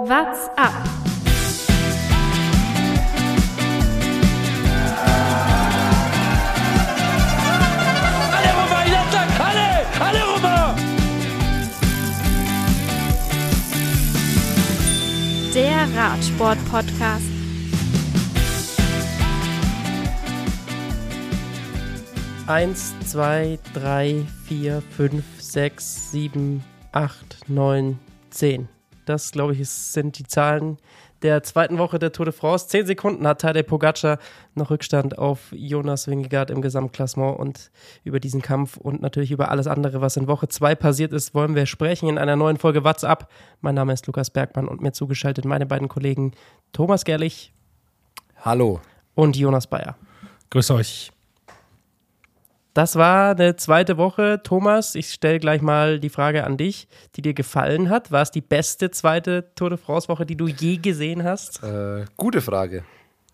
What's up? Allez Romain, il attaque Allez Allez Romain Der Radsport-Podcast. Eins, zwei, drei, vier, fünf, sechs, sieben, acht, neun, zehn. Das, glaube ich, sind die Zahlen der zweiten Woche der Tour de France. Zehn Sekunden hat Tadej Pogacar noch Rückstand auf Jonas Wingegaard im Gesamtklassement und über diesen Kampf und natürlich über alles andere, was in Woche zwei passiert ist, wollen wir sprechen in einer neuen Folge WhatsApp. Mein Name ist Lukas Bergmann und mir zugeschaltet meine beiden Kollegen Thomas Gerlich Hallo. und Jonas Bayer. Grüß euch. Das war eine zweite Woche. Thomas, ich stelle gleich mal die Frage an dich, die dir gefallen hat. War es die beste zweite Tour de France-Woche, die du je gesehen hast? Äh, gute Frage.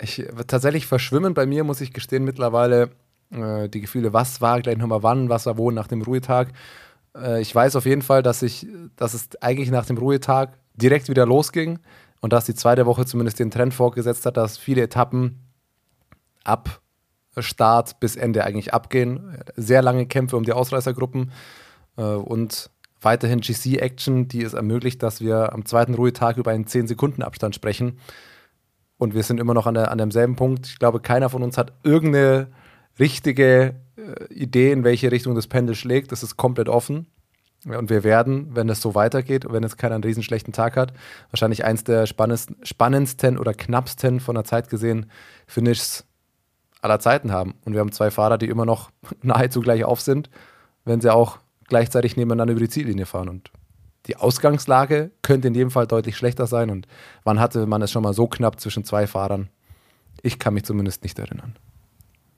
Ich, tatsächlich verschwimmen bei mir, muss ich gestehen, mittlerweile äh, die Gefühle, was war gleich nochmal wann, was war wo nach dem Ruhetag. Äh, ich weiß auf jeden Fall, dass, ich, dass es eigentlich nach dem Ruhetag direkt wieder losging und dass die zweite Woche zumindest den Trend vorgesetzt hat, dass viele Etappen ab Start bis Ende eigentlich abgehen. Sehr lange Kämpfe um die Ausreißergruppen äh, und weiterhin GC-Action, die es ermöglicht, dass wir am zweiten Ruhetag über einen 10-Sekunden-Abstand sprechen. Und wir sind immer noch an, der, an demselben Punkt. Ich glaube, keiner von uns hat irgendeine richtige äh, Idee, in welche Richtung das Pendel schlägt. Das ist komplett offen. Und wir werden, wenn es so weitergeht, wenn jetzt keiner einen riesen schlechten Tag hat, wahrscheinlich eins der spannendsten, oder knappsten von der Zeit gesehen Finishes aller Zeiten haben. Und wir haben zwei Fahrer, die immer noch nahezu gleich auf sind, wenn sie auch gleichzeitig nebeneinander über die Ziellinie fahren. Und die Ausgangslage könnte in jedem Fall deutlich schlechter sein. Und wann hatte man es schon mal so knapp zwischen zwei Fahrern? Ich kann mich zumindest nicht erinnern.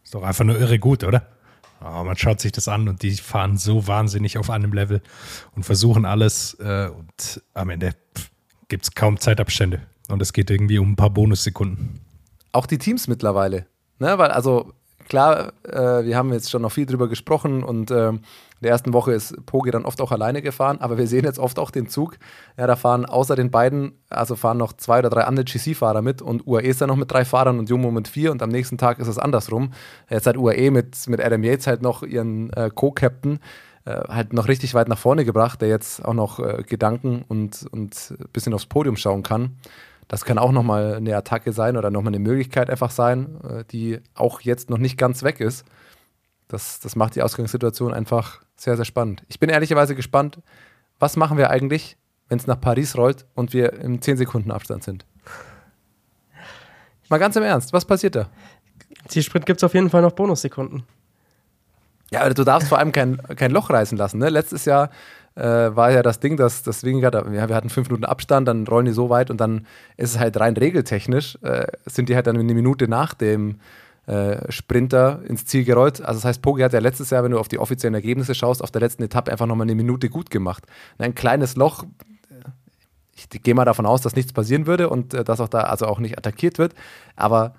Ist doch einfach nur irre gut, oder? Oh, man schaut sich das an und die fahren so wahnsinnig auf einem Level und versuchen alles. Äh, und am Ende gibt es kaum Zeitabstände. Und es geht irgendwie um ein paar Bonussekunden. auch die Teams mittlerweile. Ne? Weil, also klar, äh, wir haben jetzt schon noch viel drüber gesprochen und ähm, in der ersten Woche ist Pogi dann oft auch alleine gefahren, aber wir sehen jetzt oft auch den Zug. Ja, da fahren außer den beiden, also fahren noch zwei oder drei andere GC-Fahrer mit und UAE ist dann noch mit drei Fahrern und Jumbo mit vier und am nächsten Tag ist es andersrum. Jetzt hat UAE mit, mit Adam Yates halt noch ihren äh, Co-Captain äh, halt noch richtig weit nach vorne gebracht, der jetzt auch noch äh, Gedanken und, und ein bisschen aufs Podium schauen kann. Das kann auch nochmal eine Attacke sein oder nochmal eine Möglichkeit einfach sein, äh, die auch jetzt noch nicht ganz weg ist. Das, das macht die Ausgangssituation einfach sehr, sehr spannend. Ich bin ehrlicherweise gespannt, was machen wir eigentlich, wenn es nach Paris rollt und wir im 10 Sekunden Abstand sind? Mal ganz im Ernst, was passiert da? Zielsprint gibt es auf jeden Fall noch Bonussekunden. Ja, aber du darfst vor allem kein, kein Loch reißen lassen. Ne? Letztes Jahr äh, war ja das Ding, dass das Wingegaard, ja, wir hatten fünf Minuten Abstand, dann rollen die so weit und dann ist es halt rein regeltechnisch, äh, sind die halt dann eine Minute nach dem äh, Sprinter ins Ziel gerollt. Also das heißt, Pogi hat ja letztes Jahr, wenn du auf die offiziellen Ergebnisse schaust, auf der letzten Etappe einfach nochmal eine Minute gut gemacht. Ein kleines Loch, ich gehe mal davon aus, dass nichts passieren würde und äh, dass auch da also auch nicht attackiert wird, aber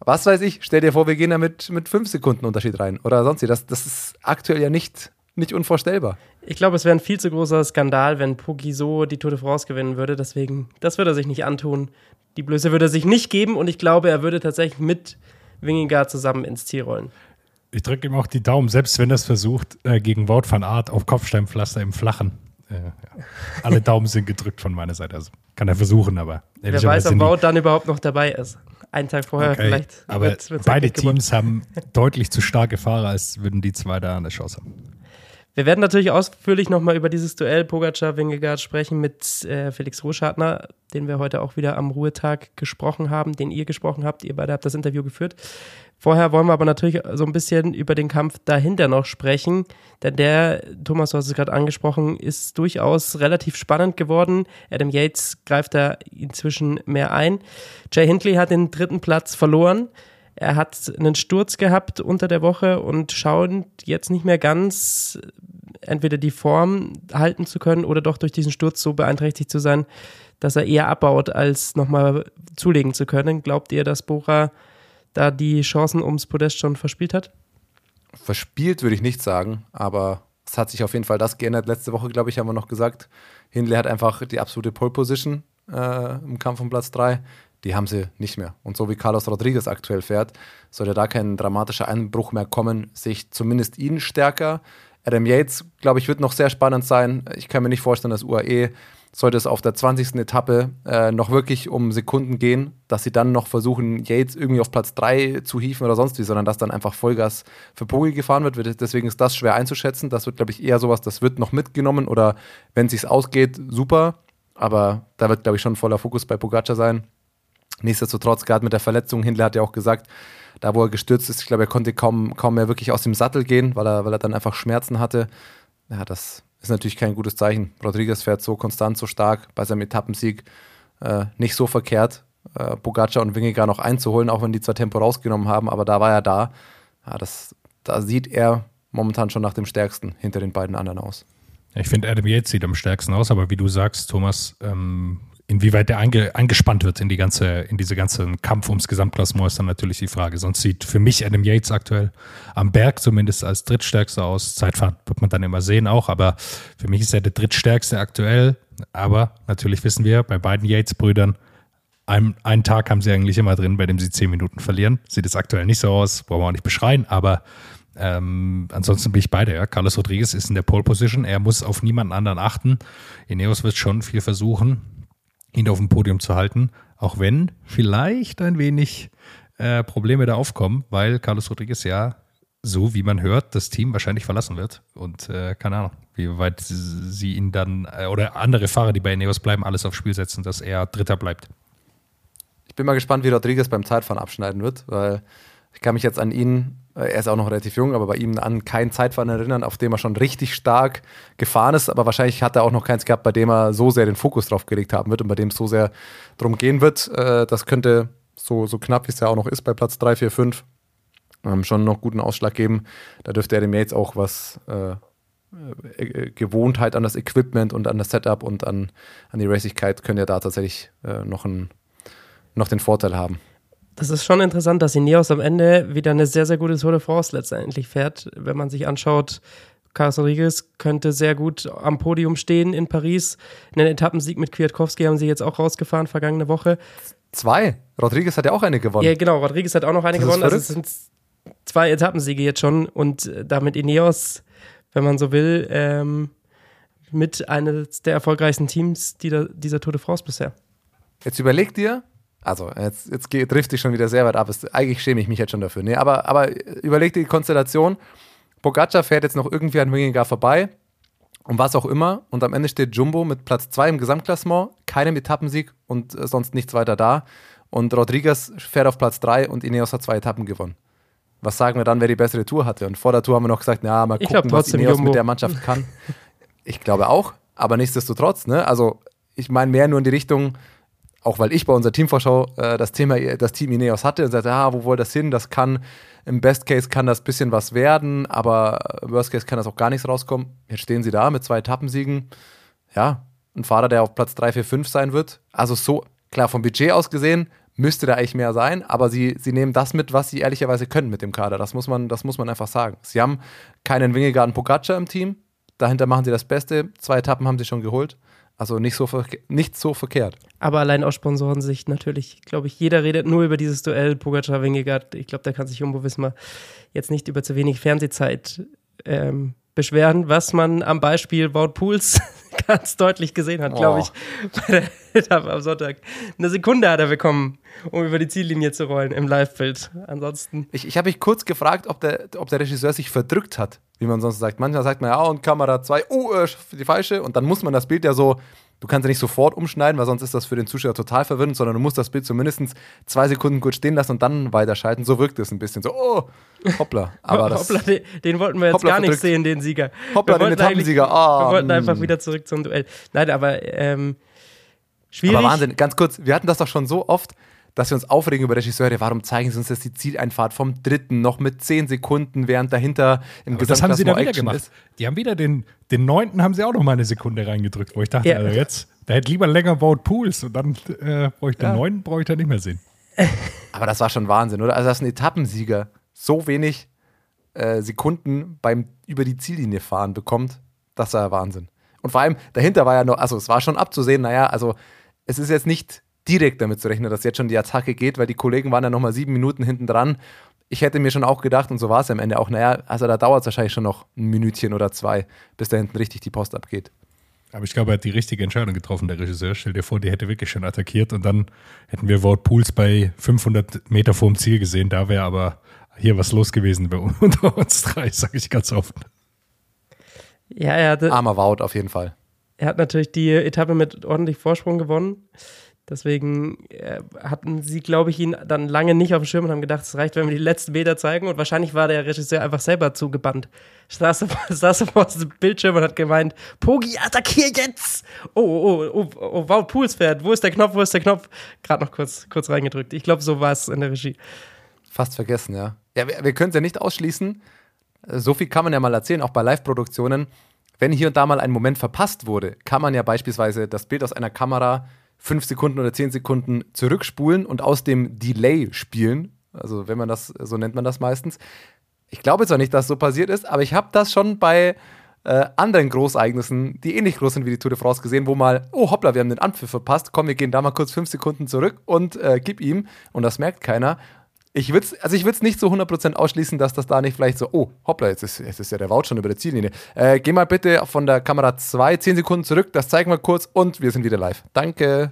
was weiß ich, stell dir vor, wir gehen da mit, mit fünf Sekunden Unterschied rein oder sonst wie. Das, das ist aktuell ja nicht, nicht unvorstellbar. Ich glaube, es wäre ein viel zu großer Skandal, wenn Poggi so die Tour de France gewinnen würde. Deswegen, das würde er sich nicht antun. Die Blöße würde er sich nicht geben und ich glaube, er würde tatsächlich mit Wingegaard zusammen ins Ziel rollen. Ich drücke ihm auch die Daumen, selbst wenn er es versucht, äh, gegen Wout van Aert auf Kopfsteinpflaster im Flachen. Äh, ja. Alle Daumen sind gedrückt von meiner Seite. Also kann er versuchen, aber Wer weiß, ob Wout dann überhaupt noch dabei ist. Einen Tag vorher Okay, vielleicht. aber wird's- wird's beide. Teams haben deutlich zu starke Fahrer, als würden die zwei da eine Chance haben. Wir werden natürlich ausführlich nochmal über dieses Duell Pogacar-Wingegaard sprechen mit äh, Felix Ruschartner, den wir heute auch wieder am Ruhetag gesprochen haben, den ihr gesprochen habt. Ihr beide habt das Interview geführt. Vorher wollen wir aber natürlich so ein bisschen über den Kampf dahinter noch sprechen, denn der, Thomas, du hast es gerade angesprochen, ist durchaus relativ spannend geworden. Adam Yates greift da inzwischen mehr ein. Jay Hindley hat den dritten Platz verloren. Er hat einen Sturz gehabt unter der Woche und schaut jetzt nicht mehr ganz entweder die Form halten zu können oder doch durch diesen Sturz so beeinträchtigt zu sein, dass er eher abbaut, als nochmal zulegen zu können. Glaubt ihr, dass Bora da die Chancen ums Podest schon verspielt hat? Verspielt würde ich nicht sagen, aber es hat sich auf jeden Fall das geändert. Letzte Woche, glaube ich, haben wir noch gesagt, Hindley hat einfach die absolute Pole Position äh, im Kampf um Platz 3. Die haben sie nicht mehr. Und so wie Carlos Rodriguez aktuell fährt, sollte da kein dramatischer Einbruch mehr kommen, sehe ich zumindest ihn stärker. Adam Yates, glaube ich, wird noch sehr spannend sein. Ich kann mir nicht vorstellen, dass UAE sollte es auf der 20. Etappe äh, noch wirklich um Sekunden gehen, dass sie dann noch versuchen, Yates irgendwie auf Platz 3 zu hieven oder sonst wie, sondern dass dann einfach Vollgas für Poggi gefahren wird. Deswegen ist das schwer einzuschätzen. Das wird, glaube ich, eher sowas, das wird noch mitgenommen oder wenn es sich ausgeht, super. Aber da wird, glaube ich, schon voller Fokus bei Pogacar sein. Nichtsdestotrotz, gerade mit der Verletzung, Hindler hat ja auch gesagt, da wo er gestürzt ist, ich glaube, er konnte kaum, kaum mehr wirklich aus dem Sattel gehen, weil er, weil er dann einfach Schmerzen hatte. Ja, das ist natürlich kein gutes Zeichen. Rodriguez fährt so konstant, so stark bei seinem Etappensieg. Äh, nicht so verkehrt, äh, Pogacar und Wingegar noch einzuholen, auch wenn die zwar Tempo rausgenommen haben, aber da war er da. Ja, das, da sieht er momentan schon nach dem stärksten hinter den beiden anderen aus. Ich finde, Adam Yates sieht am stärksten aus, aber wie du sagst, Thomas, ähm, inwieweit der einge angespannt wird in, die ganze, in diese ganzen Kampf ums Gesamtklassement ist dann natürlich die Frage. Sonst sieht für mich Adam Yates aktuell am Berg zumindest als drittstärkster aus. Zeitfahren wird man dann immer sehen auch, aber für mich ist er der drittstärkste aktuell. Aber natürlich wissen wir, bei beiden Yates-Brüdern, einen, einen Tag haben sie eigentlich immer drin, bei dem sie zehn Minuten verlieren. Sieht es aktuell nicht so aus, brauchen wir auch nicht beschreien, aber ähm, ansonsten bin ich beide. Ja. Carlos Rodriguez ist in der Pole Position. Er muss auf niemanden anderen achten. Ineos wird schon viel versuchen ihn auf dem Podium zu halten, auch wenn vielleicht ein wenig äh, Probleme da aufkommen, weil Carlos Rodriguez ja, so wie man hört, das Team wahrscheinlich verlassen wird. Und äh, keine Ahnung, wie weit sie ihn dann äh, oder andere Fahrer, die bei Ineos bleiben, alles aufs Spiel setzen, dass er Dritter bleibt. Ich bin mal gespannt, wie Rodriguez beim Zeitfahren abschneiden wird, weil ich kann mich jetzt an ihn er ist auch noch relativ jung, aber bei ihm an kein Zeitfahren erinnern, auf dem er schon richtig stark gefahren ist. Aber wahrscheinlich hat er auch noch keins gehabt, bei dem er so sehr den Fokus drauf gelegt haben wird und bei dem es so sehr drum gehen wird. Äh, das könnte so, so knapp, wie es ja auch noch ist, bei Platz 3, 4, 5, schon noch guten Ausschlag geben. Da dürfte er dem jetzt auch was äh, äh, Gewohntheit an das Equipment und an das Setup und an, an die Racigkeit können ja da tatsächlich äh, noch, ein, noch den Vorteil haben das ist schon interessant, dass Ineos am Ende wieder eine sehr, sehr gute Tour de France letztendlich fährt. Wenn man sich anschaut, Carlos Rodriguez könnte sehr gut am Podium stehen in Paris. Einen Etappensieg mit Kwiatkowski haben sie jetzt auch rausgefahren vergangene Woche. Zwei. Rodriguez hat ja auch eine gewonnen. Ja, genau. Rodriguez hat auch noch eine das gewonnen. Also es sind zwei Etappensiege jetzt schon und damit Ineos, wenn man so will, ähm, mit eines der erfolgreichsten Teams dieser, dieser Tour de France bisher. Jetzt überleg dir, also, jetzt, jetzt trifft ich schon wieder sehr weit ab. eigentlich schäme ich mich jetzt schon dafür. Nee, aber, aber überleg dir die Konstellation. Pogacar fährt jetzt noch irgendwie an Wingegar vorbei und was auch immer. Und am Ende steht Jumbo mit Platz 2 im Gesamtklassement, keinem Etappensieg und äh, sonst nichts weiter da. Und Rodriguez fährt auf Platz 3 und Ineos hat zwei Etappen gewonnen. Was sagen wir dann, wer die bessere Tour hatte? Und vor der Tour haben wir noch gesagt, na, mal gucken, was Ineos Jumbo. mit der Mannschaft kann. ich glaube auch, aber nichtsdestotrotz, ne? Also, ich meine mehr nur in die Richtung, auch weil ich bei unserer Teamvorschau äh, das Thema, das Team Ineos hatte und sagte, ah, wo wollt das hin? Das kann, im Best Case kann das bisschen was werden, aber im Worst Case kann das auch gar nichts rauskommen. Jetzt stehen sie da mit zwei Etappensiegen. Ja, ein Fahrer, der auf Platz 3, 4, 5 sein wird. Also so, klar, vom Budget aus gesehen müsste da eigentlich mehr sein, aber sie, sie nehmen das mit, was sie ehrlicherweise können mit dem Kader. Das muss man, das muss man einfach sagen. Sie haben keinen Wingegarten Pogacar im Team. Dahinter machen sie das Beste. Zwei Etappen haben sie schon geholt. Also nicht so, nicht so verkehrt. Aber allein aus Sponsorensicht natürlich, glaube ich, jeder redet nur über dieses Duell Pogacar-Wingegaard. Ich glaube, da kann sich Jumbo Wismar jetzt nicht über zu wenig Fernsehzeit ähm, beschweren, was man am Beispiel Wout Pools ganz deutlich gesehen hat, glaube ich, bei der am Sonntag. Eine Sekunde hat er bekommen, um über die Ziellinie zu rollen im Live-Bild. Ansonsten. Ich, ich habe mich kurz gefragt, ob der, ob der Regisseur sich verdrückt hat, wie man sonst sagt. Manchmal sagt man ja, und Kamera 2, oh, uh, die falsche. Und dann muss man das Bild ja so Du kannst ja nicht sofort umschneiden, weil sonst ist das für den Zuschauer total verwirrend, sondern du musst das Bild zumindest zwei Sekunden kurz stehen lassen und dann weiterschalten. So wirkt es ein bisschen. So, oh, hoppla. Aber das, hoppla, den, den wollten wir jetzt gar nicht sehen, den Sieger. Hoppla, den Etappensieger. Oh, wir wollten einfach wieder zurück zum Duell. Nein, aber ähm, schwierig. Aber Wahnsinn, ganz kurz, wir hatten das doch schon so oft, dass wir uns aufregen über Regisseure. Warum zeigen sie uns jetzt die Zieleinfahrt vom dritten noch mit zehn Sekunden, während dahinter im Aber Das haben sie da wieder gemacht. Ist? Die haben wieder den, den neunten haben sie auch noch mal eine Sekunde reingedrückt, wo ich dachte, ja. also jetzt, da hätte lieber länger baut Pools und dann äh, brauche ich den ja. neunten, brauche ich da nicht mehr sehen. Aber das war schon Wahnsinn, oder? Also, dass ein Etappensieger so wenig äh, Sekunden beim über die Ziellinie fahren bekommt, das war ja Wahnsinn. Und vor allem dahinter war ja noch, also es war schon abzusehen, naja, also es ist jetzt nicht direkt damit zu rechnen, dass jetzt schon die Attacke geht, weil die Kollegen waren ja nochmal sieben Minuten hinten dran. Ich hätte mir schon auch gedacht, und so war es am Ende auch, naja, also da dauert es wahrscheinlich schon noch ein Minütchen oder zwei, bis da hinten richtig die Post abgeht. Aber ich glaube, er hat die richtige Entscheidung getroffen, der Regisseur. Stell dir vor, die hätte wirklich schon attackiert und dann hätten wir Wout Pools bei 500 Meter vorm Ziel gesehen. Da wäre aber hier was los gewesen bei unter uns drei, sage ich ganz offen. Ja, er hatte, Armer Wout auf jeden Fall. er hat natürlich die Etappe mit ordentlich Vorsprung gewonnen. Deswegen äh, hatten sie, glaube ich, ihn dann lange nicht auf dem Schirm und haben gedacht, es reicht, wenn wir die letzten Meter zeigen. Und wahrscheinlich war der Regisseur einfach selber zugebannt. Saß, saß vor dem Bildschirm und hat gemeint, Pogi, attackier jetzt! Oh, oh, oh, oh, oh Wout Pools fährt. Wo ist der Knopf, wo ist der Knopf? Gerade noch kurz, kurz reingedrückt. Ich glaube, so war es in der Regie. Fast vergessen, ja. Ja, wir, wir können es ja nicht ausschließen. Äh, So viel kann man ja mal erzählen, auch bei Live-Produktionen. Wenn hier und da mal ein Moment verpasst wurde, kann man ja beispielsweise das Bild aus einer Kamera fünf Sekunden oder zehn Sekunden zurückspulen und aus dem Delay spielen. Also, wenn man das, so nennt man das meistens. Ich glaube zwar nicht, dass so passiert ist, aber ich habe das schon bei äh, anderen Großereignissen, die ähnlich groß sind wie die Tour de France, gesehen, wo mal, oh hoppla, wir haben den Anpfiff verpasst, komm, wir gehen da mal kurz fünf Sekunden zurück und äh, gib ihm. Und das merkt keiner. Ich würde also ich es nicht zu 100% ausschließen, dass das da nicht vielleicht so, oh, hoppla, jetzt ist, jetzt ist ja der Wout schon über der Ziellinie. Äh, geh mal bitte von der Kamera 2, 10 Sekunden zurück, das zeigen wir kurz und wir sind wieder live. Danke.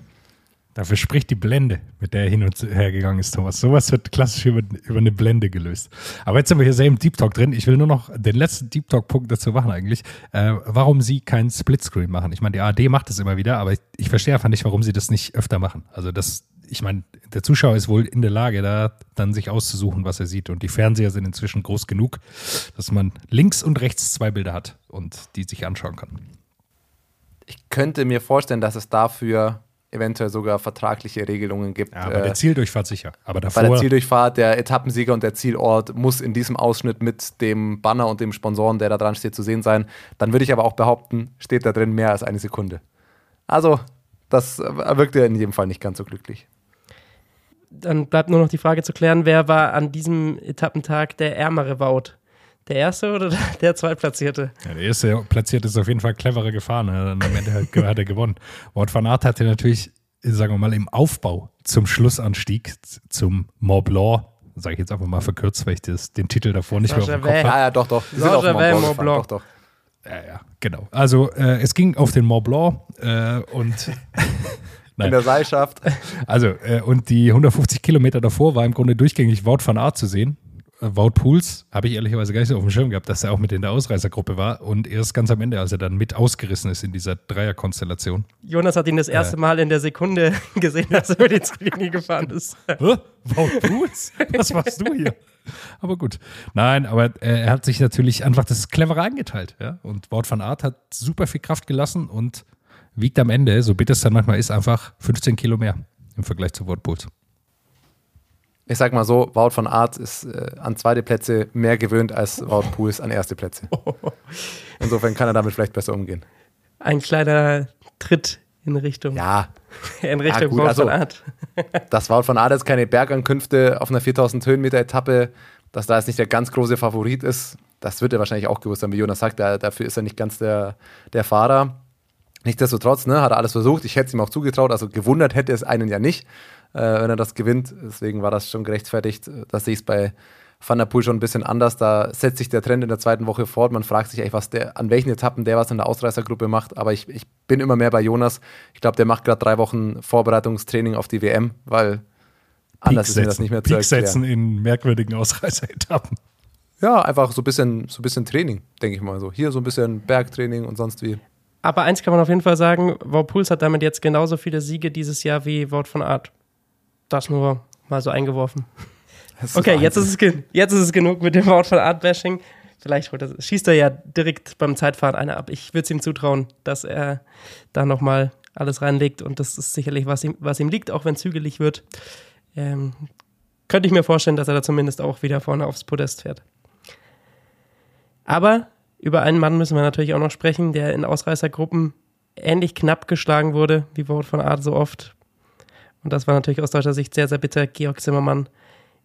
Dafür spricht die Blende, mit der er hin und her gegangen ist, Thomas. Sowas wird klassisch über, über eine Blende gelöst. Aber jetzt sind wir hier sehr im Deep Talk drin. Ich will nur noch den letzten Deep Talk-Punkt dazu machen eigentlich. Äh, warum sie keinen Splitscreen machen. Ich meine, die ARD macht das immer wieder, aber ich, ich verstehe einfach nicht, warum sie das nicht öfter machen. Also das, ich meine, der Zuschauer ist wohl in der Lage, da dann sich auszusuchen, was er sieht. Und die Fernseher sind inzwischen groß genug, dass man links und rechts zwei Bilder hat und die sich anschauen kann. Ich könnte mir vorstellen, dass es dafür eventuell sogar vertragliche Regelungen gibt. Ja, bei Äh, der Zieldurchfahrt sicher. Aber bei davor. der Zieldurchfahrt, der Etappensieger und der Zielort muss in diesem Ausschnitt mit dem Banner und dem Sponsoren, der da dran steht, zu sehen sein. Dann würde ich aber auch behaupten, steht da drin mehr als eine Sekunde. Also, das wirkt ja in jedem Fall nicht ganz so glücklich. Dann bleibt nur noch die Frage zu klären, wer war an diesem Etappentag der ärmere Wout? Der erste oder der zweitplatzierte? Ja, der erste platziert ist auf jeden Fall cleverer gefahren. ne? Dann am Ende hat, hat er gewonnen. Wout van Aert hatte natürlich, sagen wir mal, im Aufbau zum Schlussanstieg zum Mont Blanc, sage ich jetzt einfach mal verkürzt, weil ich das, den Titel davor nicht mehr auf dem Kopf habe. Ja, ja, doch, doch. Sind auf dem Mont. Blanc. Doch, doch. Ja, ja, genau. Also äh, es ging auf den Mont Blanc äh, und In der Seilschaft. Also, äh, und die 150 Kilometer davor war im Grunde durchgängig Wout van Aert zu sehen. Äh, Wout Pools habe ich ehrlicherweise gar nicht so auf dem Schirm gehabt, dass er auch mit in der Ausreißergruppe war. Und erst ganz am Ende, als er dann mit ausgerissen ist in dieser Dreierkonstellation. Jonas hat ihn das erste Mal in der Sekunde gesehen, als er über die Ziellinie gefahren ist. Hä? Wout Pools? Was machst du hier? Aber gut. Nein, aber äh, er hat sich natürlich einfach das Clevere eingeteilt. Ja? Und Wout van Aert hat super viel Kraft gelassen und wiegt am Ende, so bitter es dann manchmal ist, einfach 15 Kilo mehr im Vergleich zu Wout Pools. Ich sag mal so, Wout van Aert ist äh, an zweite Plätze mehr gewöhnt als Wout Pools an erste Plätze. Insofern kann er damit vielleicht besser umgehen. Ein kleiner Tritt in Richtung, Ja, in Richtung Ja, gut, Wout also- van Aert. dass Wout van Aert jetzt keine Bergankünfte auf einer 4000 Höhenmeter Etappe, dass da jetzt nicht der ganz große Favorit ist, das wird er wahrscheinlich auch gewusst haben, wie Jonas sagt, da, dafür ist er nicht ganz der, der Fahrer. Nichtsdestotrotz, ne, hat er alles versucht. Ich hätte es ihm auch zugetraut, also gewundert hätte es einen ja nicht, äh, wenn er das gewinnt. Deswegen war das schon gerechtfertigt. Da sehe ich es bei Van der Poel schon ein bisschen anders. Da setzt sich der Trend in der zweiten Woche fort. Man fragt sich eigentlich, was der, an welchen Etappen der was in der Ausreißergruppe macht. Aber ich, ich bin immer mehr bei Jonas. Ich glaube, der macht gerade drei Wochen Vorbereitungstraining auf die WM, weil anders ist mir das nicht mehr zu Peak setzen erklären. in merkwürdigen Ausreißeretappen. Ja, einfach so ein bisschen, so ein bisschen Training, denke ich mal so. Hier so ein bisschen Bergtraining und sonst wie. Aber eins kann man auf jeden Fall sagen, Wout Puls hat damit jetzt genauso viele Siege dieses Jahr wie Wout van Aert. Das nur mal so eingeworfen. Okay, jetzt ist, es jetzt ist es genug mit dem Wout van Aert-Bashing. Vielleicht er, schießt er ja direkt beim Zeitfahren einer ab. Ich würde es ihm zutrauen, dass er da nochmal alles reinlegt und das ist sicherlich, was ihm, was ihm liegt, auch wenn es hügelig wird. Ähm, könnte ich mir vorstellen, dass er da zumindest auch wieder vorne aufs Podest fährt. Aber über einen Mann müssen wir natürlich auch noch sprechen, der in Ausreißergruppen ähnlich knapp geschlagen wurde, wie Wout von Aert so oft. Und das war natürlich aus deutscher Sicht sehr, sehr bitter. Georg Zimmermann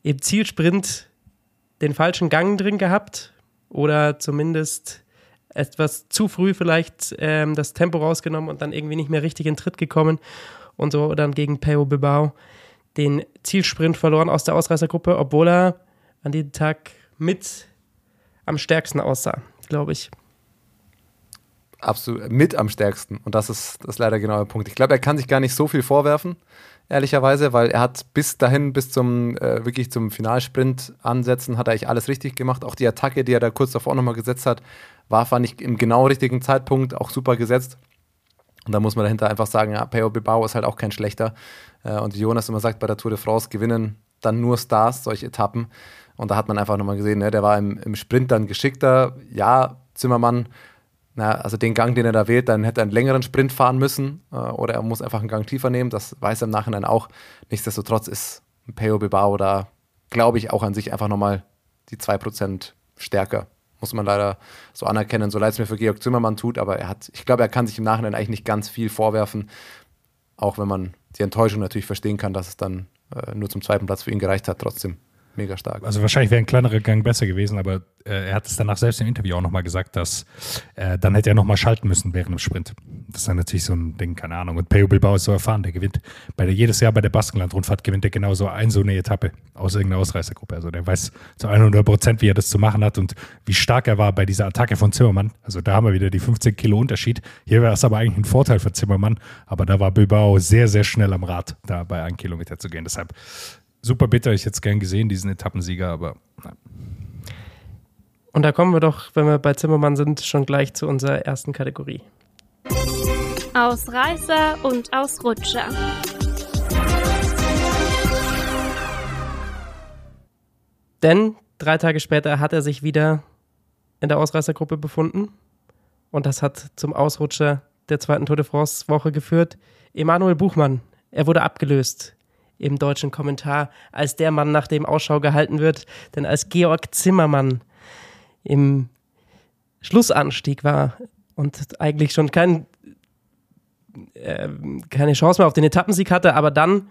im Zielsprint den falschen Gang drin gehabt oder zumindest etwas zu früh vielleicht ähm, das Tempo rausgenommen und dann irgendwie nicht mehr richtig in Tritt gekommen und so dann gegen Peo Bilbao den Zielsprint verloren aus der Ausreißergruppe, obwohl er an diesem Tag mit am stärksten aussah, glaube ich. Absolut mit am stärksten. Und das ist, das ist leider genau der Punkt. Ich glaube, er kann sich gar nicht so viel vorwerfen, ehrlicherweise, weil er hat bis dahin, bis zum äh, wirklich zum Finalsprint ansetzen, hat er eigentlich alles richtig gemacht. Auch die Attacke, die er da kurz davor nochmal gesetzt hat, war, fand ich, im genau richtigen Zeitpunkt auch super gesetzt. Und da muss man dahinter einfach sagen, ja, Peo Bilbao ist halt auch kein schlechter. Äh, und wie Jonas immer sagt, bei der Tour de France gewinnen dann nur Stars, solche Etappen. Und da hat man einfach nochmal gesehen, ne, der war im, im Sprint dann geschickter. Ja, Zimmermann na, also den Gang, den er da wählt, dann hätte er einen längeren Sprint fahren müssen äh, oder er muss einfach einen Gang tiefer nehmen. Das weiß er im Nachhinein auch. Nichtsdestotrotz ist Peo Bilbao da, glaube ich, auch an sich einfach nochmal die 2% stärker. Muss man leider so anerkennen, so leid es mir für Georg Zimmermann tut, aber er hat, ich glaube, er kann sich im Nachhinein eigentlich nicht ganz viel vorwerfen, auch wenn man die Enttäuschung natürlich verstehen kann, dass es dann äh, nur zum zweiten Platz für ihn gereicht hat, trotzdem mega stark. Also wahrscheinlich wäre ein kleinerer Gang besser gewesen, aber äh, er hat es danach selbst im Interview auch nochmal gesagt, dass äh, dann hätte er nochmal schalten müssen während dem Sprint. Das ist dann natürlich so ein Ding, keine Ahnung. Und Peo Bilbao ist so erfahren, der gewinnt bei der, jedes Jahr bei der Baskenland-Rundfahrt gewinnt er genauso ein so eine Etappe aus irgendeiner Ausreißergruppe. Also der weiß zu 100 Prozent, wie er das zu machen hat und wie stark er war bei dieser Attacke von Zimmermann. Also da haben wir wieder die 15 Kilo Unterschied. Hier wäre es aber eigentlich ein Vorteil für Zimmermann, aber da war Bilbao sehr, sehr schnell am Rad, da bei einem Kilometer zu gehen. Deshalb super bitter. Ich hätte es gern gesehen, diesen Etappensieger, aber nein. Und da kommen wir doch, wenn wir bei Zimmermann sind, schon gleich zu unserer ersten Kategorie. Ausreißer und Ausrutscher. Denn drei Tage später hat er sich wieder in der Ausreißergruppe befunden. Und das hat zum Ausrutscher der zweiten Tour de France-Woche geführt. Emanuel Buchmann, er wurde abgelöst im deutschen Kommentar als der Mann, nach dem Ausschau gehalten wird. Denn als Georg Zimmermann im Schlussanstieg war und eigentlich schon kein, äh, keine Chance mehr auf den Etappensieg hatte, aber dann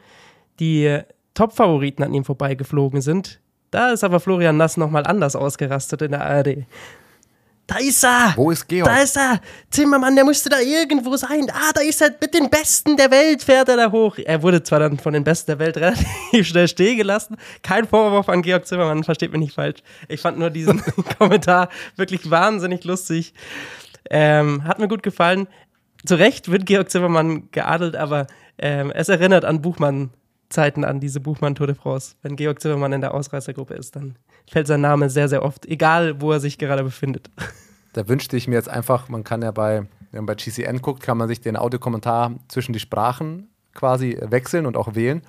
die Top-Favoriten an ihm vorbeigeflogen sind, da ist aber Florian Nass nochmal anders ausgerastet in der ARD. Da ist er! Wo ist Georg? Da ist er! Zimmermann, der müsste da irgendwo sein. Ah, da ist er mit den Besten der Welt, fährt er da hoch. Er wurde zwar dann von den Besten der Welt relativ schnell stehen gelassen. Kein Vorwurf an Georg Zimmermann, versteht mich nicht falsch. Ich fand nur diesen Kommentar wirklich wahnsinnig lustig. Ähm, hat mir gut gefallen. Zu Recht wird Georg Zimmermann geadelt, aber ähm, es erinnert an Buchmann Zeiten an diese Buchmann Tour de France. Wenn Georg Zimmermann in der Ausreißergruppe ist, dann fällt sein Name sehr, sehr oft, egal wo er sich gerade befindet. Da wünschte ich mir jetzt einfach, man kann ja bei, wenn man bei GCN guckt, kann man sich den Audiokommentar zwischen die Sprachen quasi wechseln und auch wählen.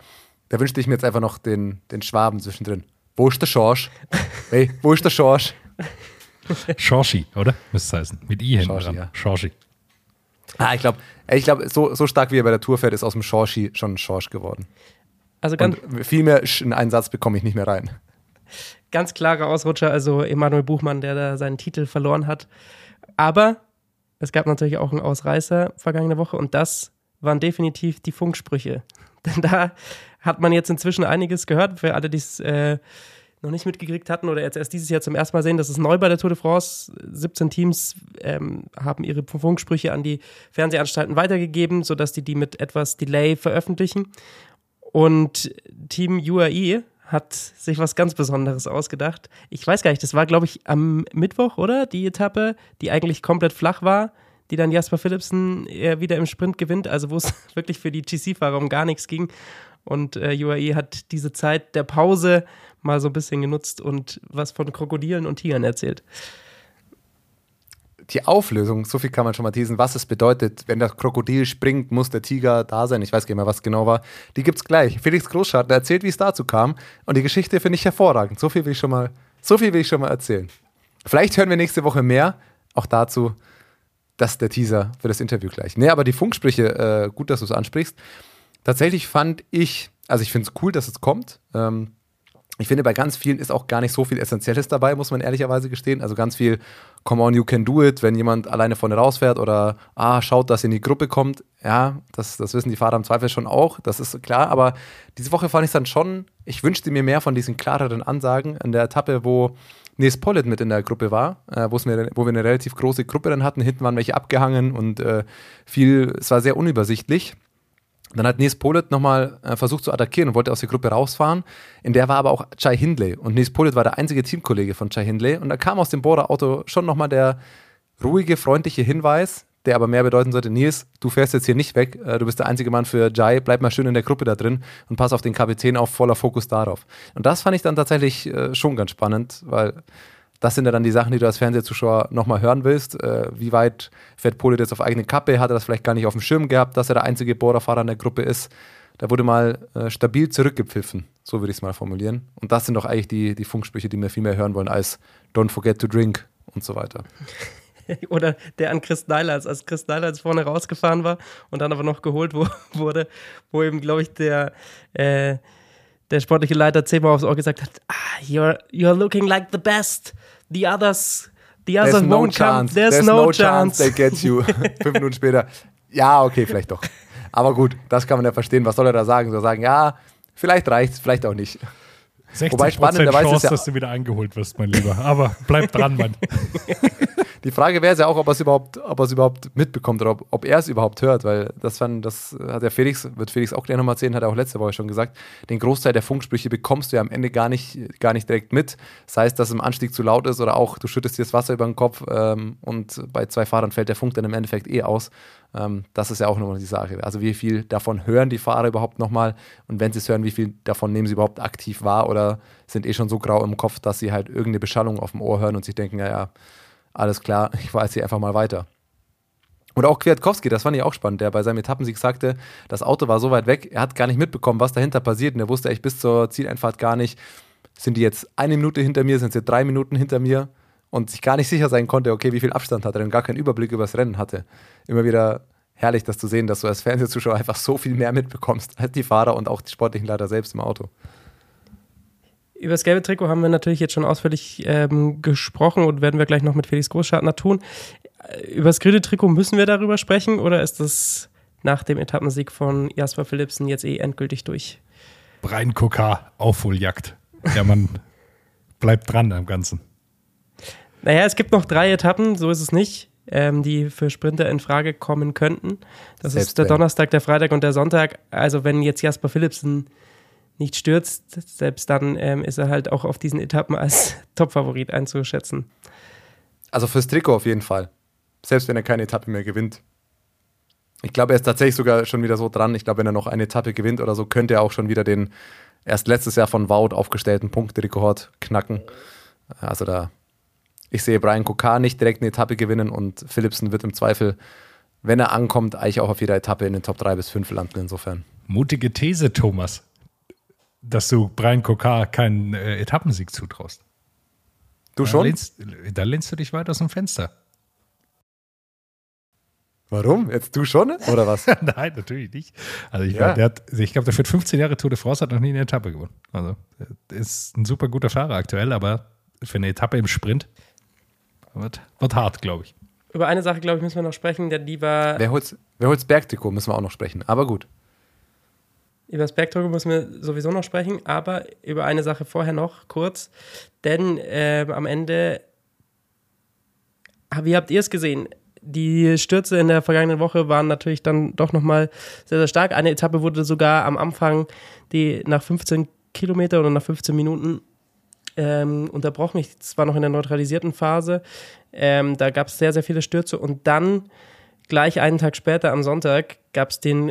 Da wünschte ich mir jetzt einfach noch den, den Schwaben zwischendrin. Wo ist der Schorsch? Hey, wo ist der Schorsch? Schorschi, oder? Müsste es heißen. Mit I hinten Schorschi, dran. ja. Schorschi. Ah, ich glaube, ich glaub, so, so stark wie er bei der Tour fährt, ist aus dem Schorschi schon ein Schorsch geworden. Also ganz, Und viel mehr Sch in einen Satz bekomme ich nicht mehr rein. Ganz klarer Ausrutscher, also Emanuel Buchmann, der da seinen Titel verloren hat. Aber es gab natürlich auch einen Ausreißer vergangene Woche und das waren definitiv die Funksprüche. Denn da hat man jetzt inzwischen einiges gehört, für alle, die es äh, noch nicht mitgekriegt hatten oder jetzt erst dieses Jahr zum ersten Mal sehen. Das ist neu bei der Tour de France. 17 Teams ähm, haben ihre Funksprüche an die Fernsehanstalten weitergegeben, sodass die die mit etwas Delay veröffentlichen. Und Team UAE hat sich was ganz Besonderes ausgedacht. Ich weiß gar nicht, das war, glaube ich, am Mittwoch, oder? Die Etappe, die eigentlich komplett flach war, die dann Jasper Philipsen eher wieder im Sprint gewinnt, also wo es wirklich für die GC-Fahrer um gar nichts ging. Und äh, UAE hat diese Zeit der Pause mal so ein bisschen genutzt und was von Krokodilen und Tigern erzählt. Die Auflösung, so viel kann man schon mal teasen, was es bedeutet, wenn der Krokodil springt, muss der Tiger da sein. Ich weiß gar nicht mehr, was genau war. Die gibt's gleich. Felix Großschartner erzählt, wie es dazu kam. Und die Geschichte finde ich hervorragend. So viel will ich schon mal, so viel will ich schon mal erzählen. Vielleicht hören wir nächste Woche mehr. Auch dazu, das ist der Teaser für das Interview gleich. Nee, aber die Funksprüche, äh, gut, dass du es ansprichst. Tatsächlich fand ich, also ich finde es cool, dass es kommt. Ähm, ich finde, bei ganz vielen ist auch gar nicht so viel Essentielles dabei, muss man ehrlicherweise gestehen. Also ganz viel, come on, you can do it, wenn jemand alleine vorne rausfährt oder, ah, schaut, dass ihr in die Gruppe kommt. Ja, das, das wissen die Fahrer im Zweifel schon auch, das ist klar. Aber diese Woche fand ich es dann schon, ich wünschte mir mehr von diesen klareren Ansagen in der Etappe, wo Nils Pollitt mit in der Gruppe war, äh, mir, wo wir eine relativ große Gruppe dann hatten. Hinten waren welche abgehangen und äh, viel, es war sehr unübersichtlich. Dann hat Nils Polit nochmal äh, versucht zu attackieren und wollte aus der Gruppe rausfahren. In der war aber auch Chai Hindley. Und Nils Polit war der einzige Teamkollege von Chai Hindley. Und da kam aus dem Bohrer-Auto schon nochmal der ruhige, freundliche Hinweis, der aber mehr bedeuten sollte, Nils, du fährst jetzt hier nicht weg, äh, du bist der einzige Mann für Jai, bleib mal schön in der Gruppe da drin und pass auf den Kapitän auf, voller Fokus darauf. Und das fand ich dann tatsächlich äh, schon ganz spannend, weil das sind ja dann die Sachen, die du als Fernsehzuschauer nochmal hören willst. Äh, wie weit fährt Pole jetzt auf eigene Kappe? Hat er das vielleicht gar nicht auf dem Schirm gehabt, dass er der einzige Bohrerfahrer in der Gruppe ist? Da wurde mal äh, stabil zurückgepfiffen, so würde ich es mal formulieren. Und das sind doch eigentlich die, die Funksprüche, die wir viel mehr hören wollen als Don't forget to drink und so weiter. Oder der an Chris Neilands, als Chris Neilands vorne rausgefahren war und dann aber noch geholt wo, wurde, wo eben, glaube ich, der, äh, der sportliche Leiter zehnmal aufs Ohr gesagt hat, ah, you're, you're looking like the best. The others, the others There's no won't come. chance. There's, There's no, no chance. chance they get you. Fünf Minuten später. Ja, okay, vielleicht doch. Aber gut, das kann man ja verstehen. Was soll er da sagen? Soll er sagen, ja, vielleicht reicht's, vielleicht auch nicht. 60 Wobei spannenderweise Chance, ist ja- dass du wieder eingeholt wirst, mein Lieber. Aber bleib dran, Mann. Die Frage wäre ja auch, ob er es überhaupt, er es überhaupt mitbekommt oder ob, ob er es überhaupt hört, weil das, fand, das hat ja Felix, wird Felix auch gleich nochmal erzählen, hat er auch letzte Woche schon gesagt. Den Großteil der Funksprüche bekommst du ja am Ende gar nicht, gar nicht direkt mit. Das heißt, dass es im Anstieg zu laut ist oder auch du schüttest dir das Wasser über den Kopf ähm, und bei zwei Fahrern fällt der Funk dann im Endeffekt eh aus. Ähm, das ist ja auch nochmal die Sache. Also wie viel davon hören die Fahrer überhaupt nochmal und wenn sie es hören, wie viel davon nehmen sie überhaupt aktiv wahr oder sind eh schon so grau im Kopf, dass sie halt irgendeine Beschallung auf dem Ohr hören und sich denken, ja, ja, alles klar, ich fahre jetzt hier einfach mal weiter. Oder auch Kwiatkowski, das fand ich auch spannend, der bei seinem Etappensieg sagte, das Auto war so weit weg, er hat gar nicht mitbekommen, was dahinter passiert und er wusste echt bis zur Zieleinfahrt gar nicht, sind die jetzt eine Minute hinter mir, sind sie drei Minuten hinter mir und sich gar nicht sicher sein konnte, okay, wie viel Abstand hat er und gar keinen Überblick über das Rennen hatte. Immer wieder herrlich, das zu sehen, dass du als Fernsehzuschauer einfach so viel mehr mitbekommst als die Fahrer und auch die sportlichen Leiter selbst im Auto. Über das gelbe Trikot haben wir natürlich jetzt schon ausführlich ähm, gesprochen und werden wir gleich noch mit Felix Großschartner tun. Äh, Über das grüne Trikot müssen wir darüber sprechen oder ist das nach dem Etappensieg von Jasper Philipsen jetzt eh endgültig durch? Brian Kokar, Aufholjagd. Der Mann bleibt dran am Ganzen. Naja, es gibt noch drei Etappen, so ist es nicht, ähm, die für Sprinter in Frage kommen könnten. Das Selbst ist der wenn. Donnerstag, der Freitag und der Sonntag. Also wenn jetzt Jasper Philipsen nicht stürzt, selbst dann ähm, ist er halt auch auf diesen Etappen als Topfavorit einzuschätzen. Also fürs Trikot auf jeden Fall. Selbst wenn er keine Etappe mehr gewinnt. Ich glaube, er ist tatsächlich sogar schon wieder so dran. Ich glaube, wenn er noch eine Etappe gewinnt oder so, könnte er auch schon wieder den erst letztes Jahr von Wout aufgestellten Punkterekord knacken. Also da, ich sehe Brian Kokar nicht direkt eine Etappe gewinnen und Philipsen wird im Zweifel, wenn er ankommt, eigentlich auch auf jeder Etappe in den Top 3 bis 5 landen insofern. Mutige These, Thomas, dass du Brian Kokar keinen äh, Etappensieg zutraust. Du Da schon? lehnst, da lehnst du dich weit aus dem Fenster. Warum? Jetzt du schon? Oder was? Nein, natürlich nicht. Also ich, Ja. glaub, der glaube, der führt 15 Jahre Tour de France, hat noch nie eine Etappe gewonnen. Also der ist ein super guter Fahrer aktuell, aber für eine Etappe im Sprint wird, wird hart, glaube ich. Über eine Sache, glaube ich, müssen wir noch sprechen, denn die war, wer holt's, wer holt's Bergtrikot, müssen wir auch noch sprechen. Aber gut. Über das Bergtrikot müssen wir sowieso noch sprechen, aber über eine Sache vorher noch kurz, denn ähm, am Ende, wie habt ihr es gesehen? Die Stürze in der vergangenen Woche waren natürlich dann doch nochmal sehr, sehr stark. Eine Etappe wurde sogar am Anfang, die nach 15 Kilometern oder nach 15 Minuten ähm, unterbrochen. Ich, war noch in der neutralisierten Phase. Ähm, da gab es sehr, sehr viele Stürze und dann gleich einen Tag später am Sonntag gab es den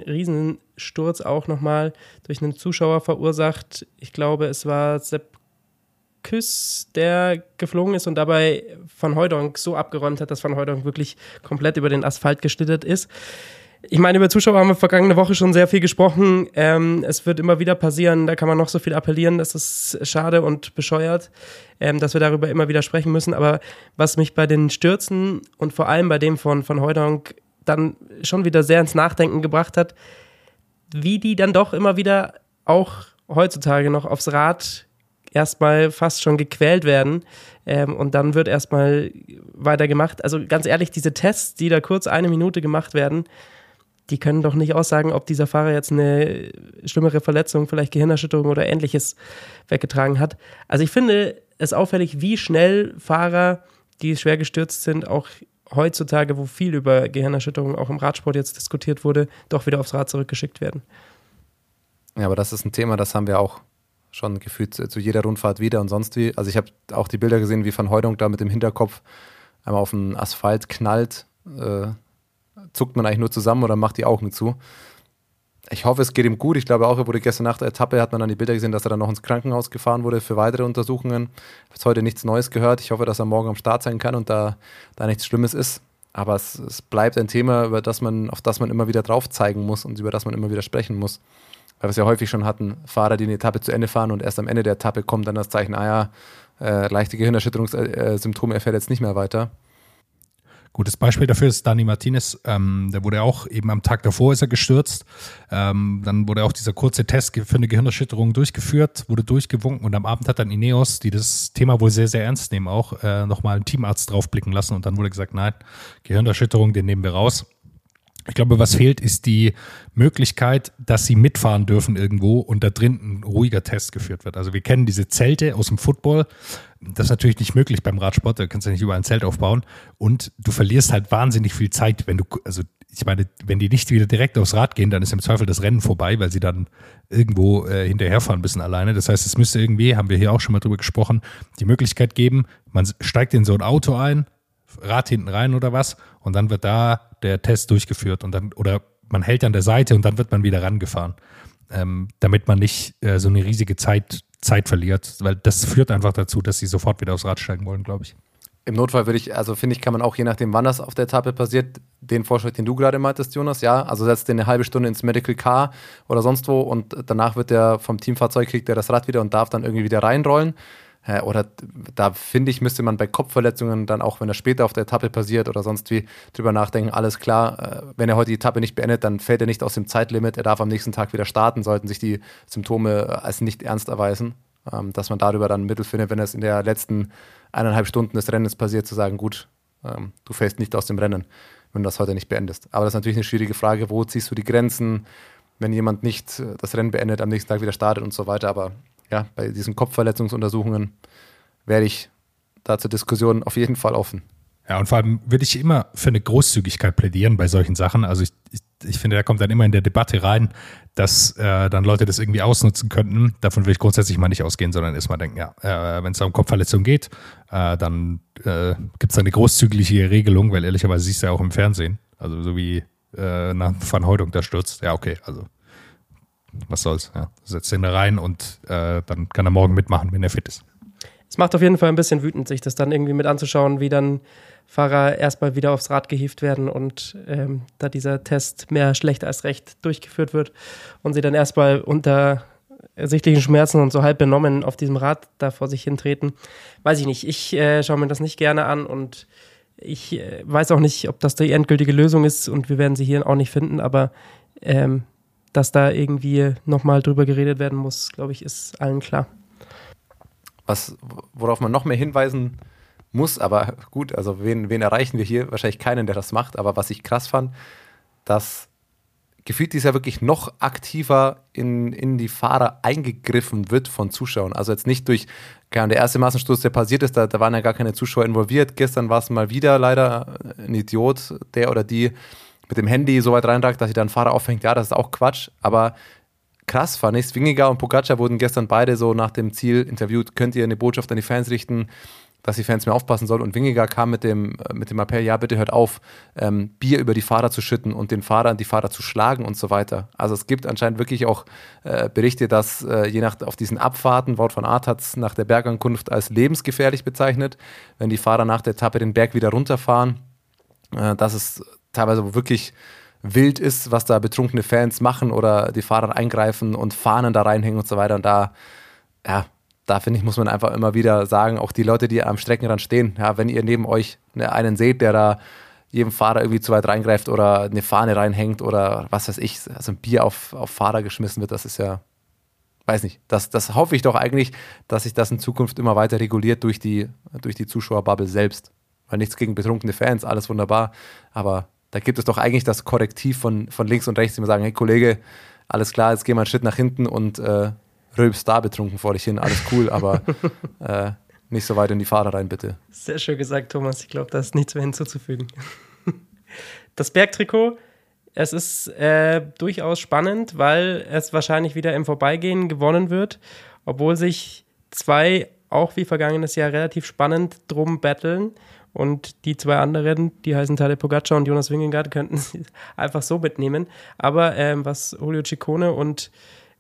Riesensturz auch nochmal durch einen Zuschauer verursacht. Ich glaube, es war Sepp Küss, der geflogen ist und dabei Van Hooydonk so abgeräumt hat, dass Van Hooydonk wirklich komplett über den Asphalt geschlittert ist. Ich meine, über Zuschauer haben wir vergangene Woche schon sehr viel gesprochen. Ähm, es wird immer wieder passieren, da kann man noch so viel appellieren, das ist schade und bescheuert, ähm, dass wir darüber immer wieder sprechen müssen. Aber was mich bei den Stürzen und vor allem bei dem von Van Hooydonk dann schon wieder sehr ins Nachdenken gebracht hat, wie die dann doch immer wieder auch heutzutage noch aufs Rad erstmal fast schon gequält werden ähm, und dann wird erstmal weiter gemacht. Also ganz ehrlich, diese Tests, die da kurz eine Minute gemacht werden, die können doch nicht aussagen, ob dieser Fahrer jetzt eine schlimmere Verletzung, vielleicht Gehirnerschütterung oder ähnliches weggetragen hat. Also ich finde es auffällig, wie schnell Fahrer, die schwer gestürzt sind, auch heutzutage, wo viel über Gehirnerschütterungen auch im Radsport jetzt diskutiert wurde, doch wieder aufs Rad zurückgeschickt werden. Ja, aber das ist ein Thema, das haben wir auch schon gefühlt zu jeder Rundfahrt wieder und sonst wie. Also ich habe auch die Bilder gesehen, wie Van Heudung da mit dem Hinterkopf einmal auf den Asphalt knallt. Äh, zuckt man eigentlich nur zusammen oder macht die Augen zu. Ich hoffe, es geht ihm gut. Ich glaube auch, er wurde gestern nach der Etappe, hat man dann die Bilder gesehen, dass er dann noch ins Krankenhaus gefahren wurde für weitere Untersuchungen. Ich habe heute nichts Neues gehört. Ich hoffe, dass er morgen am Start sein kann und da, da nichts Schlimmes ist. Aber es, es bleibt ein Thema, über das man, auf das man immer wieder drauf zeigen muss und über das man immer wieder sprechen muss weil wir es ja häufig schon hatten, Fahrer, die eine Etappe zu Ende fahren und erst am Ende der Etappe kommt dann das Zeichen, ah ja, äh, leichte Gehirnerschütterungssymptome, er fährt jetzt nicht mehr weiter. Gutes Beispiel dafür ist Dani Martinez. Ähm, der wurde auch eben am Tag davor ist er gestürzt. Ähm, dann wurde auch dieser kurze Test für eine Gehirnerschütterung durchgeführt, wurde durchgewunken und am Abend hat dann Ineos, die das Thema wohl sehr, sehr ernst nehmen, auch äh, nochmal einen Teamarzt draufblicken lassen und dann wurde gesagt, nein, Gehirnerschütterung, den nehmen wir raus. Ich glaube, was fehlt, ist die Möglichkeit, dass sie mitfahren dürfen irgendwo und da drin ein ruhiger Test geführt wird. Also wir kennen diese Zelte aus dem Football. Das ist natürlich nicht möglich beim Radsport, da kannst du nicht überall ein Zelt aufbauen. Und du verlierst halt wahnsinnig viel Zeit, wenn du, also ich meine, wenn die nicht wieder direkt aufs Rad gehen, dann ist im Zweifel das Rennen vorbei, weil sie dann irgendwo äh, hinterherfahren müssen alleine. Das heißt, es müsste irgendwie, haben wir hier auch schon mal drüber gesprochen, die Möglichkeit geben, man steigt in so ein Auto ein, Rad hinten rein oder was und dann wird da der Test durchgeführt und dann, oder man hält an der Seite und dann wird man wieder rangefahren, ähm, damit man nicht äh, so eine riesige Zeit, Zeit verliert, weil das führt einfach dazu, dass sie sofort wieder aufs Rad steigen wollen, glaube ich. Im Notfall würde ich, also finde ich, kann man auch je nachdem, wann das auf der Etappe passiert, den Vorschlag, den du gerade meintest, Jonas, ja, also setzt den eine halbe Stunde ins Medical Car oder sonst wo und danach wird der vom Teamfahrzeug kriegt der das Rad wieder und darf dann irgendwie wieder reinrollen. Oder da finde ich, müsste man bei Kopfverletzungen dann auch, wenn das später auf der Etappe passiert oder sonst wie, drüber nachdenken, alles klar, äh, wenn er heute die Etappe nicht beendet, dann fällt er nicht aus dem Zeitlimit, er darf am nächsten Tag wieder starten, sollten sich die Symptome als nicht ernst erweisen, ähm, dass man darüber dann Mittel findet, wenn es in der letzten eineinhalb Stunden des Rennens passiert, zu sagen, gut, ähm, du fällst nicht aus dem Rennen, wenn du das heute nicht beendest. Aber das ist natürlich eine schwierige Frage, wo ziehst du die Grenzen, wenn jemand nicht äh, das Rennen beendet, am nächsten Tag wieder startet und so weiter, aber ja, bei diesen Kopfverletzungsuntersuchungen werde ich da zur Diskussion auf jeden Fall offen. Ja, und vor allem würde ich immer für eine Großzügigkeit plädieren bei solchen Sachen. Also ich, ich, ich finde, da kommt dann immer in der Debatte rein, dass äh, dann Leute das irgendwie ausnutzen könnten. Davon will ich grundsätzlich mal nicht ausgehen, sondern erstmal denken, ja, äh, wenn es um Kopfverletzung geht, äh, dann äh, gibt es eine großzügige Regelung, weil ehrlicherweise siehst du ja auch im Fernsehen, also so wie äh, nach Van Heudung da stürzt. Ja, okay, also was soll's. Ja. Setzt den da rein und äh, dann kann er morgen mitmachen, wenn er fit ist. Es macht auf jeden Fall ein bisschen wütend, sich das dann irgendwie mit anzuschauen, wie dann Fahrer erstmal wieder aufs Rad gehievt werden und ähm, da dieser Test mehr schlecht als recht durchgeführt wird und sie dann erstmal unter ersichtlichen Schmerzen und so halb benommen auf diesem Rad da vor sich hintreten. Weiß ich nicht. Ich äh, schaue mir das nicht gerne an und ich äh, weiß auch nicht, ob das die endgültige Lösung ist und wir werden sie hier auch nicht finden, aber ähm, dass da irgendwie nochmal drüber geredet werden muss, glaube ich, ist allen klar. Was, worauf man noch mehr hinweisen muss, aber gut, also wen, wen erreichen wir hier? Wahrscheinlich keinen, der das macht, aber was ich krass fand, dass gefühlt dies ja wirklich noch aktiver in, in die Fahrer eingegriffen wird von Zuschauern. Also jetzt nicht durch, der erste Massenstoß, der passiert ist, da, da waren ja gar keine Zuschauer involviert. Gestern war es mal wieder leider ein Idiot, der oder die mit dem Handy so weit reinragt, dass sich dann Fahrer aufhängt, ja, das ist auch Quatsch. Aber krass fand ich, Swingiger und Pogacar wurden gestern beide so nach dem Ziel interviewt, könnt ihr eine Botschaft an die Fans richten, dass die Fans mehr aufpassen sollen. Und Wingiger kam mit dem, mit dem Appell, ja, bitte hört auf, ähm, Bier über die Fahrer zu schütten und den Fahrern die Fahrer zu schlagen und so weiter. Also es gibt anscheinend wirklich auch äh, Berichte, dass äh, je nach auf diesen Abfahrten, Wort von Art hat es nach der Bergankunft als lebensgefährlich bezeichnet, wenn die Fahrer nach der Etappe den Berg wieder runterfahren. Äh, dass es teilweise wirklich wild ist, was da betrunkene Fans machen oder die Fahrer eingreifen und Fahnen da reinhängen und so weiter. Und da, ja, da finde ich, muss man einfach immer wieder sagen, auch die Leute, die am Streckenrand stehen, ja, wenn ihr neben euch ne, einen seht, der da jedem Fahrer irgendwie zu weit reingreift oder eine Fahne reinhängt oder was weiß ich, also ein Bier auf, auf Fahrer geschmissen wird, das ist ja, weiß nicht, das, das hoffe ich doch eigentlich, dass sich das in Zukunft immer weiter reguliert durch die, durch die Zuschauerbubble selbst. Weil nichts gegen betrunkene Fans, alles wunderbar, aber da gibt es doch eigentlich das Korrektiv von, von links und rechts, die mir sagen, hey Kollege, alles klar, jetzt geh mal einen Schritt nach hinten und äh, rülpst da betrunken vor dich hin, alles cool, aber äh, nicht so weit in die Fahrer rein, bitte. Sehr schön gesagt, Thomas. Ich glaube, da ist nichts mehr hinzuzufügen. Das Bergtrikot, es ist äh, durchaus spannend, weil es wahrscheinlich wieder im Vorbeigehen gewonnen wird, obwohl sich zwei auch wie vergangenes Jahr relativ spannend drum battlen. Und die zwei anderen, die heißen Tadej Pogacar und Jonas Wingegaard, könnten sie einfach so mitnehmen. Aber ähm, was Julio Ciccone und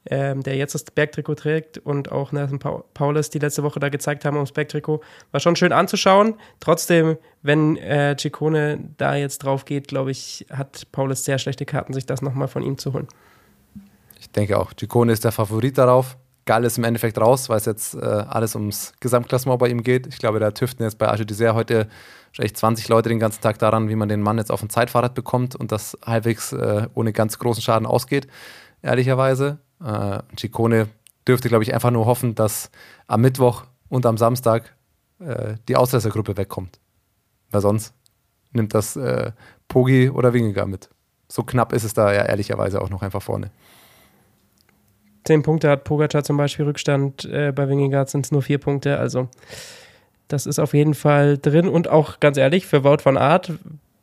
ähm, der jetzt das Bergtrikot trägt und auch Nelson Paulus die letzte Woche da gezeigt haben ums Bergtrikot, war schon schön anzuschauen. Trotzdem, wenn äh, Ciccone da jetzt drauf geht, glaube ich, hat Paulus sehr schlechte Karten, sich das nochmal von ihm zu holen. Ich denke auch, Ciccone ist der Favorit darauf. Gall ist im Endeffekt raus, weil es jetzt äh, alles ums Gesamtklassement bei ihm geht. Ich glaube, da tüften jetzt bei Arge Dessert heute echt 20 Leute den ganzen Tag daran, wie man den Mann jetzt auf ein Zeitfahrrad bekommt und das halbwegs äh, ohne ganz großen Schaden ausgeht, ehrlicherweise. Äh, Ciccone dürfte, glaube ich, einfach nur hoffen, dass am Mittwoch und am Samstag äh, die Ausreißergruppe wegkommt. Weil sonst nimmt das äh, Pogi oder Wingegar mit. So knapp ist es da ja ehrlicherweise auch noch einfach vorne. Zehn Punkte hat Pogacar zum Beispiel Rückstand, äh, bei Wingegaard sind es nur vier Punkte. Also das ist auf jeden Fall drin. Und auch ganz ehrlich, für Wout van Art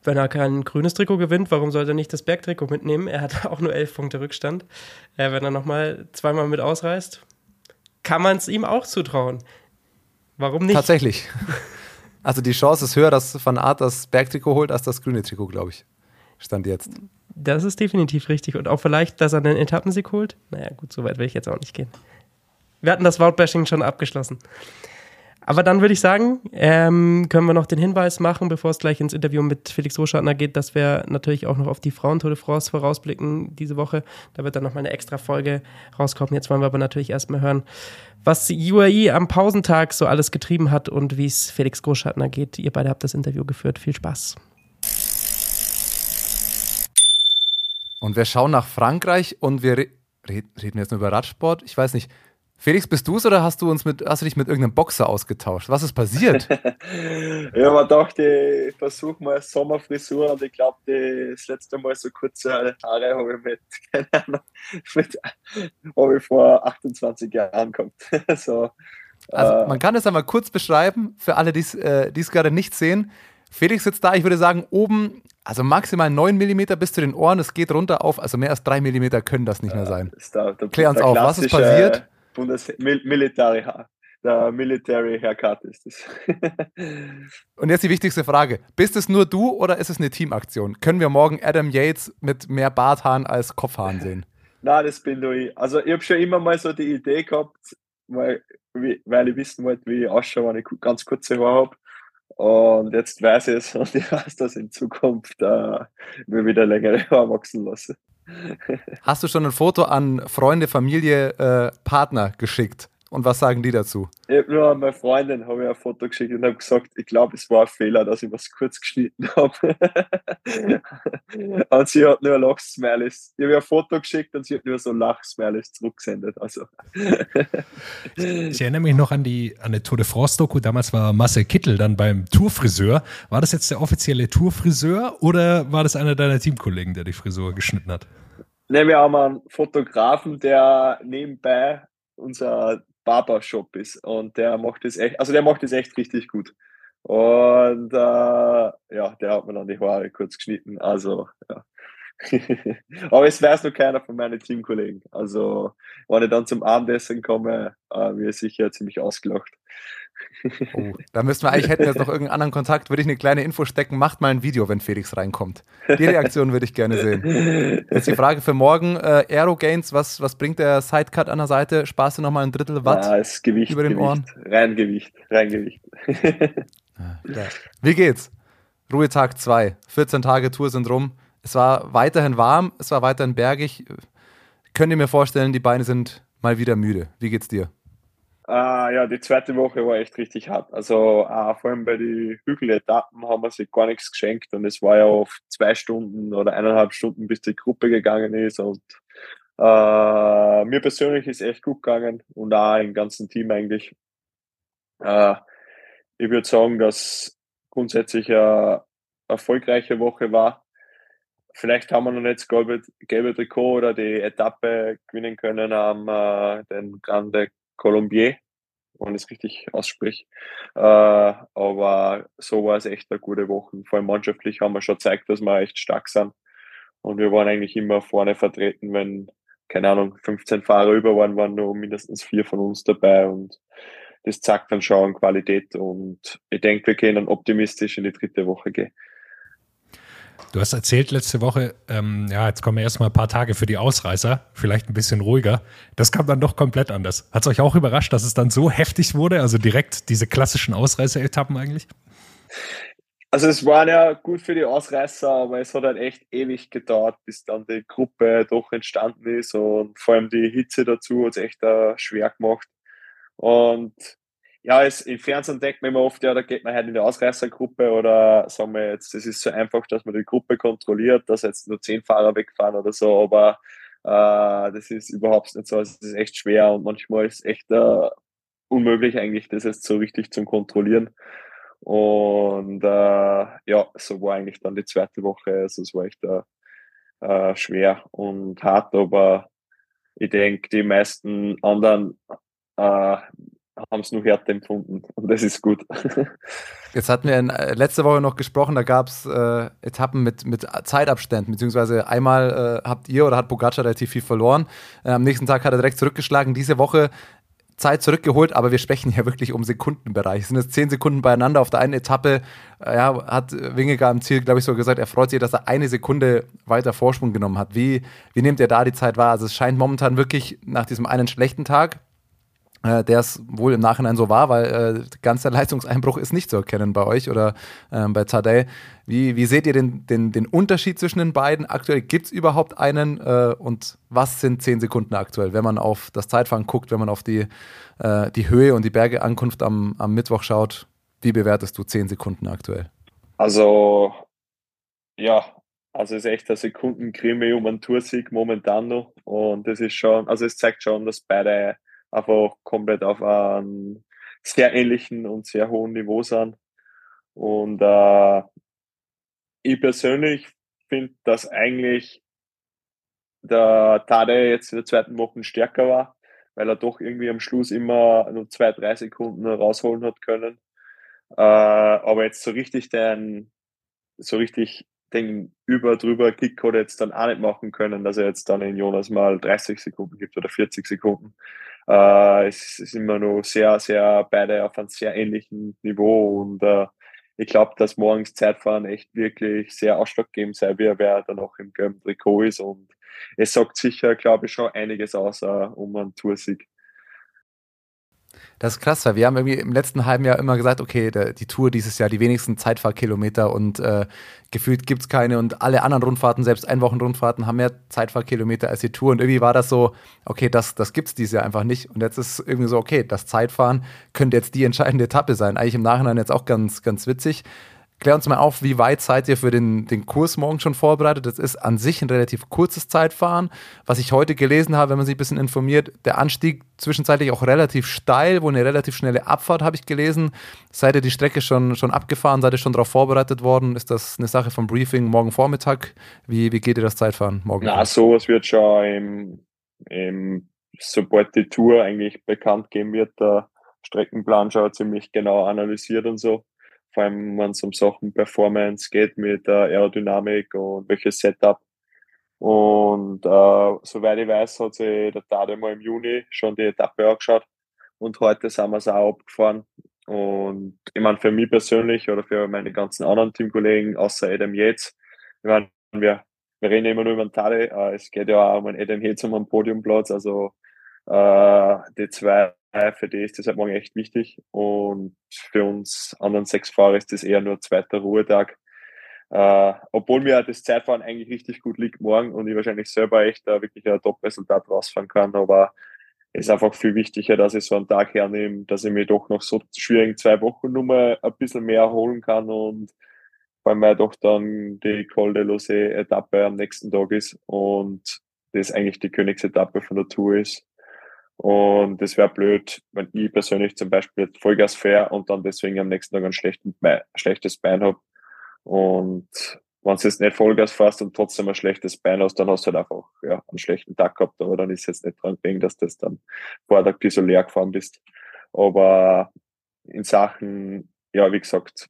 wenn er kein grünes Trikot gewinnt, warum sollte er nicht das Bergtrikot mitnehmen? Er hat auch nur elf Punkte Rückstand. Äh, wenn er nochmal zweimal mit ausreißt, kann man es ihm auch zutrauen. Warum nicht? Tatsächlich. Also die Chance ist höher, dass Van Art das Bergtrikot holt, als das grüne Trikot, glaube ich. Stand jetzt. Das ist definitiv richtig. Und auch vielleicht, dass er einen Etappensieg holt. Naja, gut, so weit will ich jetzt auch nicht gehen. Wir hatten das Woutbashing schon abgeschlossen. Aber dann würde ich sagen, ähm, können wir noch den Hinweis machen, bevor es gleich ins Interview mit Felix Roschartner geht, dass wir natürlich auch noch auf die Frauen-Tour de France vorausblicken diese Woche. Da wird dann noch mal eine extra Folge rauskommen. Jetzt wollen wir aber natürlich erstmal hören, was UAE am Pausentag so alles getrieben hat und wie es Felix Großschartner geht. Ihr beide habt das Interview geführt. Viel Spaß. Und wir schauen nach Frankreich und wir re reden jetzt nur über Radsport. Ich weiß nicht, Felix, bist du es oder hast du uns mit, hast du dich mit irgendeinem Boxer ausgetauscht? Was ist passiert? ja, man dachte, ich versuche mal Sommerfrisur und ich glaube, das letzte Mal so kurze Haare habe ich mit, keine Ahnung, mit, habe ich vor 28 Jahren gehabt. so, also äh, man kann es einmal kurz beschreiben, für alle, die es äh, gerade nicht sehen. Felix sitzt da, ich würde sagen, oben, also maximal 9 mm bis zu den Ohren, es geht runter auf, also mehr als 3 mm können das nicht mehr sein. Der, der, Klär uns auf, was ist passiert? Bundes Military, der Military Haircut ist es. Und jetzt die wichtigste Frage: Bist es nur du oder ist es eine Teamaktion? Können wir morgen Adam Yates mit mehr Barthaaren als Kopfhaaren sehen? Nein, das bin nur ich. Also, ich habe schon immer mal so die Idee gehabt, weil, weil ich wissen wollte, wie ich ausschaue, wenn ich ganz kurze Haare habe. Und jetzt weiß ich es und ich weiß, dass in Zukunft äh, mir wieder längere Haare wachsen lasse. Hast du schon ein Foto an Freunde, Familie, äh, Partner geschickt? Und was sagen die dazu? Ich habe nur an meine Freundin habe ich ein Foto geschickt und habe gesagt, ich glaube, es war ein Fehler, dass ich was kurz geschnitten habe. und sie hat nur Lachsmileys. Ich habe ein Foto geschickt und sie hat nur so Lachsmileys zurückgesendet. Also. ich erinnere mich noch an die, an die Tour de France-Doku. Damals war Marcel Kittel dann beim Tourfriseur. War das jetzt der offizielle Tourfriseur oder war das einer deiner Teamkollegen, der die Frisur geschnitten hat? Ne, wir haben einen Fotografen, der nebenbei unser Barbershop ist und der macht das echt, also der macht das echt richtig gut. Und äh, ja, der hat mir dann die Haare kurz geschnitten. Also, ja. Aber es weiß noch keiner von meinen Teamkollegen. Also, wenn ich dann zum Abendessen komme, äh, wird sicher ziemlich ausgelacht. Oh, da müssten wir eigentlich, hätten wir jetzt noch irgendeinen anderen Kontakt, würde ich eine kleine Info stecken, macht mal ein Video, wenn Felix reinkommt. Die Reaktion würde ich gerne sehen. Jetzt die Frage für morgen, äh, Aero Gains, was, was bringt der Sidecut an der Seite? Sparst du nochmal ein Drittel Watt ja, ist Gewicht, über den Gewicht, Ohren? Rein Gewicht, rein Gewicht. Wie geht's? Ruhetag 2, 14 Tage Tour sind rum. Es war weiterhin warm, es war weiterhin bergig. Könnt ihr mir vorstellen, die Beine sind mal wieder müde. Wie geht's dir? Uh, ja, die zweite Woche war echt richtig hart. Also uh, vor allem bei den Hügeletappen haben wir sich gar nichts geschenkt und es war ja oft zwei Stunden oder eineinhalb Stunden, bis die Gruppe gegangen ist und uh, mir persönlich ist echt gut gegangen und auch im ganzen Team eigentlich. ich würde sagen, dass grundsätzlich eine erfolgreiche Woche war. Vielleicht haben wir noch nicht das gelbe, gelbe Trikot oder die Etappe gewinnen können am den Grande Colombier. wenn ich es richtig ausspreche. Äh, aber so war es echt eine gute Woche. Vor allem mannschaftlich haben wir schon gezeigt, dass wir echt stark sind. Und wir waren eigentlich immer vorne vertreten, wenn, keine Ahnung, 15 Fahrer über waren, waren nur mindestens vier von uns dabei. Und das zeigt dann schon Qualität. Und ich denke, wir können optimistisch in die dritte Woche gehen. Du hast erzählt letzte Woche, ähm, ja, jetzt kommen erstmal ein paar Tage für die Ausreißer, vielleicht ein bisschen ruhiger. Das kam dann doch komplett anders. Hat es euch auch überrascht, dass es dann so heftig wurde? Also direkt diese klassischen Ausreißer-Etappen eigentlich? Also es waren ja gut für die Ausreißer, aber es hat halt echt ewig gedauert, bis dann die Gruppe doch entstanden ist und vor allem die Hitze dazu hat es echt uh, schwer gemacht. Und ja, es, im Fernsehen denkt man immer oft, ja, da geht man halt in die Ausreißergruppe oder sagen wir jetzt, das ist so einfach, dass man die Gruppe kontrolliert, dass jetzt nur zehn Fahrer wegfahren oder so, aber äh, das ist überhaupt nicht so. Es ist echt schwer und manchmal ist es echt äh, unmöglich eigentlich, das jetzt so richtig zu kontrollieren. Und äh, ja, so war eigentlich dann die zweite Woche. Also es war echt äh, äh schwer und hart, aber ich denke, die meisten anderen äh, haben es nur härter empfunden und das ist gut. Jetzt hatten wir in, äh, letzte Woche noch gesprochen, da gab es äh, Etappen mit, mit Zeitabständen, beziehungsweise einmal äh, habt ihr oder hat Pogacar relativ viel verloren, äh, am nächsten Tag hat er direkt zurückgeschlagen. Diese Woche Zeit zurückgeholt, aber wir sprechen hier wirklich um Sekundenbereich. Es sind jetzt zehn Sekunden beieinander auf der einen Etappe. Äh, ja, hat Wingegar im Ziel, glaube ich, so gesagt, er freut sich, dass er eine Sekunde weiter Vorsprung genommen hat. Wie, wie nehmt ihr da die Zeit wahr? Also es scheint momentan wirklich nach diesem einen schlechten Tag, äh, der es wohl im Nachhinein so war, weil äh, ganz Leistungseinbruch ist nicht zu erkennen bei euch oder äh, bei Tadej. Wie, wie seht ihr den, den, den Unterschied zwischen den beiden? Aktuell gibt es überhaupt einen äh, und was sind zehn Sekunden aktuell, wenn man auf das Zeitfahren guckt, wenn man auf die, äh, die Höhe und die Bergeankunft am, am Mittwoch schaut? Wie bewertest du zehn Sekunden aktuell? Also, ja, also es ist echt eine Sekundenkrimi um einen Toursieg momentan noch. Und das ist schon, also es zeigt schon, dass beide einfach komplett auf einem sehr ähnlichen und sehr hohen Niveau sind. Und äh, ich persönlich finde, dass eigentlich der Tade jetzt in der zweiten Woche stärker war, weil er doch irgendwie am Schluss immer nur zwei, drei Sekunden rausholen hat können. Äh, aber jetzt so richtig den, so richtig den über drüber Kick hat er jetzt dann auch nicht machen können, dass er jetzt dann in Jonas mal 30 Sekunden gibt oder 40 Sekunden. Äh, es ist immer noch sehr, sehr beide auf einem sehr ähnlichen Niveau und äh, ich glaube, dass morgens Zeitfahren echt wirklich sehr ausschlaggebend sein wird, wer dann noch im gelben Trikot ist und es sagt sicher, glaube ich, schon einiges aus uh, um einen Toursieg. Das ist krass, weil wir haben irgendwie im letzten halben Jahr immer gesagt, okay, der, die Tour dieses Jahr die wenigsten Zeitfahrkilometer und äh, gefühlt gibt es keine und alle anderen Rundfahrten, selbst Einwochenrundfahrten, haben mehr Zeitfahrkilometer als die Tour und irgendwie war das so, okay, das, das gibt es dieses Jahr einfach nicht und jetzt ist irgendwie so, okay, das Zeitfahren könnte jetzt die entscheidende Etappe sein. Eigentlich im Nachhinein jetzt auch ganz, ganz witzig. Klär uns mal auf, wie weit seid ihr für den, den Kurs morgen schon vorbereitet? Das ist an sich ein relativ kurzes Zeitfahren. Was ich heute gelesen habe, wenn man sich ein bisschen informiert, der Anstieg zwischenzeitlich auch relativ steil, wo eine relativ schnelle Abfahrt, habe ich gelesen. Seid ihr die Strecke schon, schon abgefahren? Seid ihr schon darauf vorbereitet worden? Ist das eine Sache vom Briefing morgen Vormittag? Wie, wie geht ihr das Zeitfahren morgen? Na, sowas wird schon im, im, sobald die Tour eigentlich bekannt geben wird, der Streckenplan schon ziemlich genau analysiert und so vor allem wenn es um Sachen Performance geht mit der Aerodynamik und welches Setup. Und äh, soweit ich weiß, hat sich der Tade mal im Juni schon die Etappe angeschaut und heute sind wir es auch abgefahren. Und ich meine, für mich persönlich oder für meine ganzen anderen Teamkollegen, außer Adam Yates, ich meine, wir, wir reden immer nur über den Tade, äh, es geht ja auch um einen Adam Yates um einen Podiumplatz, also äh, die zwei für die ist das halt morgen echt wichtig. Und für uns anderen sechs Fahrer ist das eher nur zweiter Ruhetag. Äh, obwohl mir das Zeitfahren eigentlich richtig gut liegt morgen und ich wahrscheinlich selber echt da wirklich ein Top-Resultat rausfahren kann. Aber es ist einfach viel wichtiger, dass ich so einen Tag hernehme, dass ich mir doch noch so schwierigen zwei Wochen Nummer ein bisschen mehr erholen kann und weil mir doch dann die Col de Lose Etappe am nächsten Tag ist und das eigentlich die Königsetappe von der Tour ist. Und es wäre blöd, wenn ich persönlich zum Beispiel Vollgas fahre und dann deswegen am nächsten Tag ein schlechtes Bein habe. Und wenn du jetzt nicht Vollgas fährst und trotzdem ein schlechtes Bein hast, dann hast du halt einfach ja, einen schlechten Tag gehabt, aber dann ist jetzt nicht dran gelegen, dass du das dann vor Tag so leer gefahren bist. Aber in Sachen, ja, wie gesagt,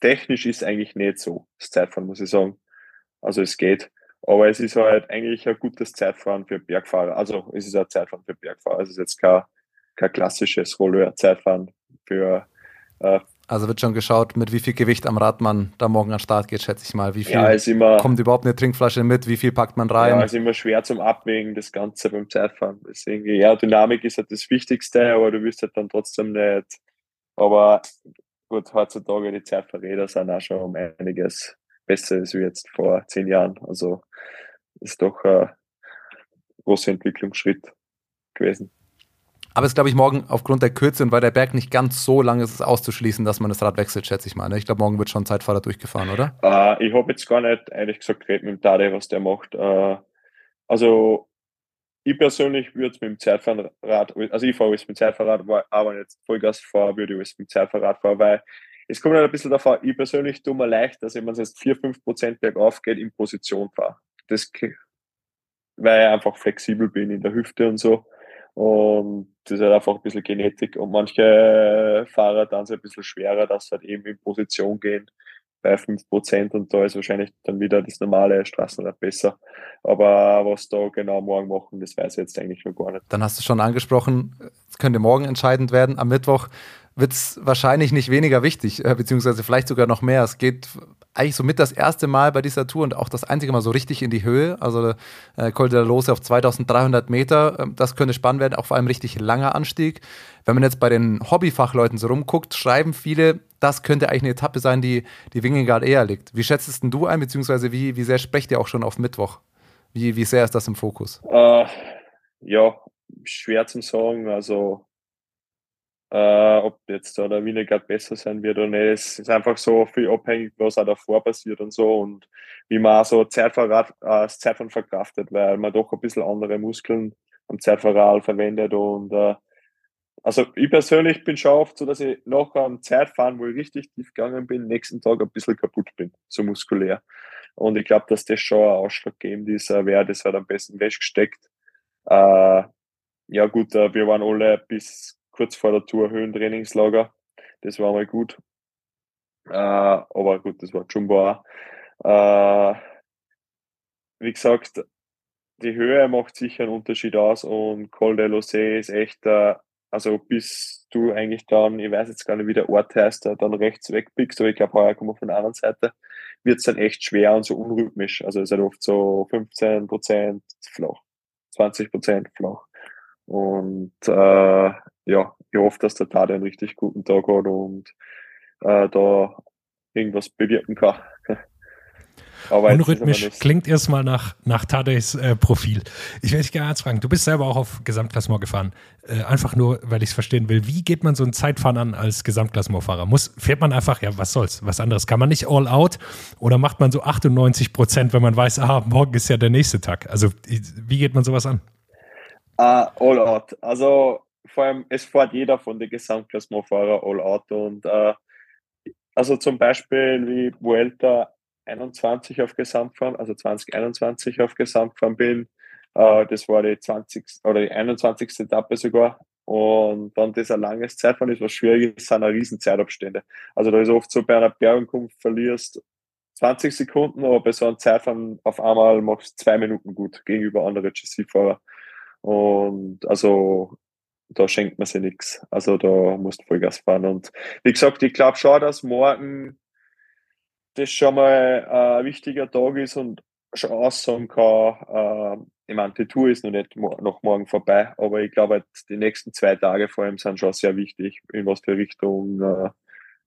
technisch ist eigentlich nicht so das Zeitfahren, muss ich sagen. Also es geht. Aber es ist halt eigentlich ein gutes Zeitfahren für Bergfahrer. Also es ist ein Zeitfahren für Bergfahrer. Es ist jetzt kein, kein klassisches Rolleur-Zeitfahren für äh, also wird schon geschaut, mit wie viel Gewicht am Rad man da morgen an den Start geht, schätze ich mal. Wie viel ja, immer, kommt überhaupt eine Trinkflasche mit? Wie viel packt man rein? Ja, ist immer schwer zum Abwägen, das Ganze beim Zeitfahren. Deswegen, ja, Dynamik ist halt das Wichtigste, aber du wirst halt dann trotzdem nicht. Aber gut, heutzutage die Zeitfahrräder sind auch schon um einiges besser als wie jetzt vor zehn Jahren. Also ist doch ein großer Entwicklungsschritt gewesen. Aber es ist, glaube ich, morgen aufgrund der Kürze und weil der Berg nicht ganz so lang ist, ist auszuschließen, dass man das Rad wechselt, schätze ich mal. Ne? Ich glaube, morgen wird schon Zeitfahrer durchgefahren, oder? Uh, ich habe jetzt gar nicht, ehrlich gesagt, geredet mit dem Tade, was der macht. Uh, also, ich persönlich würde es mit dem Zeitfahrrad, also ich fahre es mit dem Zeitfahrrad, aber jetzt Vollgas fahre, würde ich es mit dem Zeitfahrrad fahren, weil es kommt halt ein bisschen davon, ich persönlich tue mir leicht, dass wenn es jetzt 4-5% bergauf geht, in Position fahre. Das, weil ich einfach flexibel bin in der Hüfte und so. Und das ist halt einfach ein bisschen Genetik. Und manche Fahrer dann so ein bisschen schwerer, dass sie halt eben in Position gehen bei 5% und da ist wahrscheinlich dann wieder das normale Straßenrad besser. Aber was da genau morgen machen, das weiß ich jetzt eigentlich noch gar nicht. Dann hast du schon angesprochen, es könnte morgen entscheidend werden. Am Mittwoch wird es wahrscheinlich nicht weniger wichtig, äh, beziehungsweise vielleicht sogar noch mehr. Es geht eigentlich so mit das erste Mal bei dieser Tour und auch das einzige Mal so richtig in die Höhe. Also äh, Col de la Lose auf 2300 Meter, äh, das könnte spannend werden, auch vor allem richtig langer Anstieg. Wenn man jetzt bei den Hobbyfachleuten so rumguckt, schreiben viele, das könnte eigentlich eine Etappe sein, die die Wingegard eher liegt. Wie schätzt es denn du ein, beziehungsweise wie, wie sehr sprecht ihr auch schon auf Mittwoch? Wie, wie sehr ist das im Fokus? Uh, ja, schwer zu sagen. Also äh, ob jetzt da der Wiener gerade besser sein wird oder nicht. Es ist einfach so viel abhängig, was auch davor passiert und so und wie man auch so Zeitverrat, äh, das Zeitfahren verkraftet, weil man doch ein bisschen andere Muskeln am Zeitverrat verwendet und äh, also ich persönlich bin schon oft so, dass ich nach einem Zeitfahren, wo ich richtig tief gegangen bin, nächsten Tag ein bisschen kaputt bin, so muskulär. Und ich glaube, dass das schon ein ausschlaggebend ist, wer das halt am besten weggesteckt. Äh, ja gut, äh, wir waren alle bis kurz vor der Tour Höhentrainingslager. Das war mal gut. Äh, aber gut, das war Jumbo auch. Äh, wie gesagt, die Höhe macht sicher einen Unterschied aus und Col de Losé ist echt, äh, also bis du eigentlich dann, ich weiß jetzt gar nicht, wie der Ort heißt, äh, dann rechts wegpickst, aber ich glaube, heuer kommen wir von der anderen Seite, wird es dann echt schwer und so unrhythmisch. Also es ist halt oft so 15% flach, 20% flach. Und äh, ja, ich hoffe, dass der Tade einen richtig guten Tag hat und äh, da irgendwas bewirken kann. Aber Unrhythmisch klingt erstmal nach, nach Tadejs äh, Profil. Ich werde dich gerne eins fragen. Du bist selber auch auf Gesamtklassement gefahren. Äh, einfach nur, weil ich es verstehen will. Wie geht man so ein Zeitfahren an als Gesamtklassementfahrer? Muss, fährt man einfach, ja, was soll's? Was anderes? Kann man nicht all out? Oder macht man so 98 Prozent, wenn man weiß, ah, morgen ist ja der nächste Tag? Also, wie geht man sowas an? Uh, all out. Also vor allem, es fährt jeder von den Gesamtklassementfahrer all out und uh, also zum Beispiel wie Vuelta 21 auf Gesamtfahren, also 2021 auf Gesamtfahren bin, uh, das war die 20. oder die 21. Etappe sogar und dann das ein langes Zeitfahren ist, was schwierig ist, sind eine riesen Zeitabstände. Also da ist oft so, bei einer Bergankunft verlierst 20 Sekunden, aber bei so einem Zeitfahren auf einmal machst du zwei Minuten gut gegenüber anderen GC-Fahrer. Und also da schenkt man sich nichts. Also da musst du Vollgas fahren. Und wie gesagt, ich glaube schon, dass morgen das schon mal ein wichtiger Tag ist und schon aussagen kann, äh, ich meine, die Tour ist noch nicht noch morgen vorbei, aber ich glaube, halt, die nächsten zwei Tage vor allem sind schon sehr wichtig, in was für Richtung äh,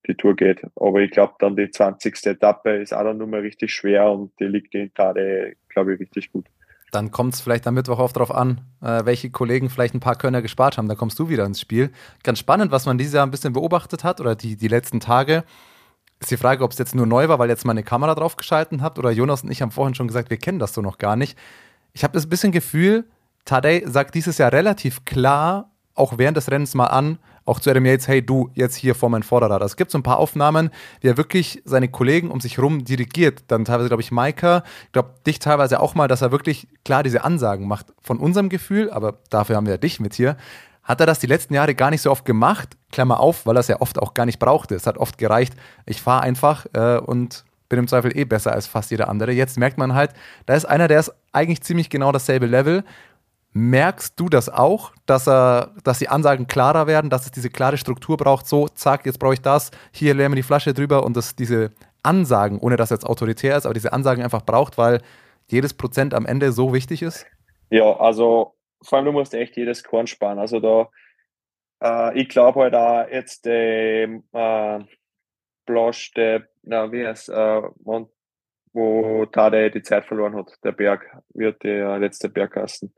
die Tour geht. Aber ich glaube, dann die 20. Etappe ist auch dann nochmal richtig schwer und die liegt in Tade, glaube ich, richtig gut. Dann kommt es vielleicht am Mittwoch auch darauf an, äh, welche Kollegen vielleicht ein paar Könner gespart haben. Da kommst du wieder ins Spiel. Ganz spannend, was man dieses Jahr ein bisschen beobachtet hat oder die, die letzten Tage. Ist die Frage, ob es jetzt nur neu war, weil jetzt mal eine Kamera draufgeschalten habt oder Jonas und ich haben vorhin schon gesagt, wir kennen das so noch gar nicht. Ich habe das bisschen Gefühl, Tadej sagt dieses Jahr relativ klar, auch während des Rennens mal an, auch zu Adam Yates, hey du, jetzt hier vor mein Vorderrad. Es gibt so ein paar Aufnahmen, wie er wirklich seine Kollegen um sich herum dirigiert. Dann teilweise, glaube ich, Maika, ich glaube, dich teilweise auch mal, dass er wirklich klar diese Ansagen macht. Von unserem Gefühl, aber dafür haben wir ja dich mit hier, hat er das die letzten Jahre gar nicht so oft gemacht. Klammer auf, weil er es ja oft auch gar nicht brauchte. Es hat oft gereicht, ich fahre einfach äh, und bin im Zweifel eh besser als fast jeder andere. Jetzt merkt man halt, da ist einer, der ist eigentlich ziemlich genau dasselbe Level. Merkst du das auch, dass, er, dass die Ansagen klarer werden, dass es diese klare Struktur braucht? So, zack, jetzt brauche ich das, hier leeren wir die Flasche drüber und dass diese Ansagen, ohne dass jetzt autoritär ist, aber diese Ansagen einfach braucht, weil jedes Prozent am Ende so wichtig ist? Ja, also vor allem du musst echt jedes Korn sparen. Also da, äh, ich glaube halt auch jetzt der äh, Blosch, der, na, wie heißt, äh, wo Tade die Zeit verloren hat, der Berg, wird der letzte Bergkasten.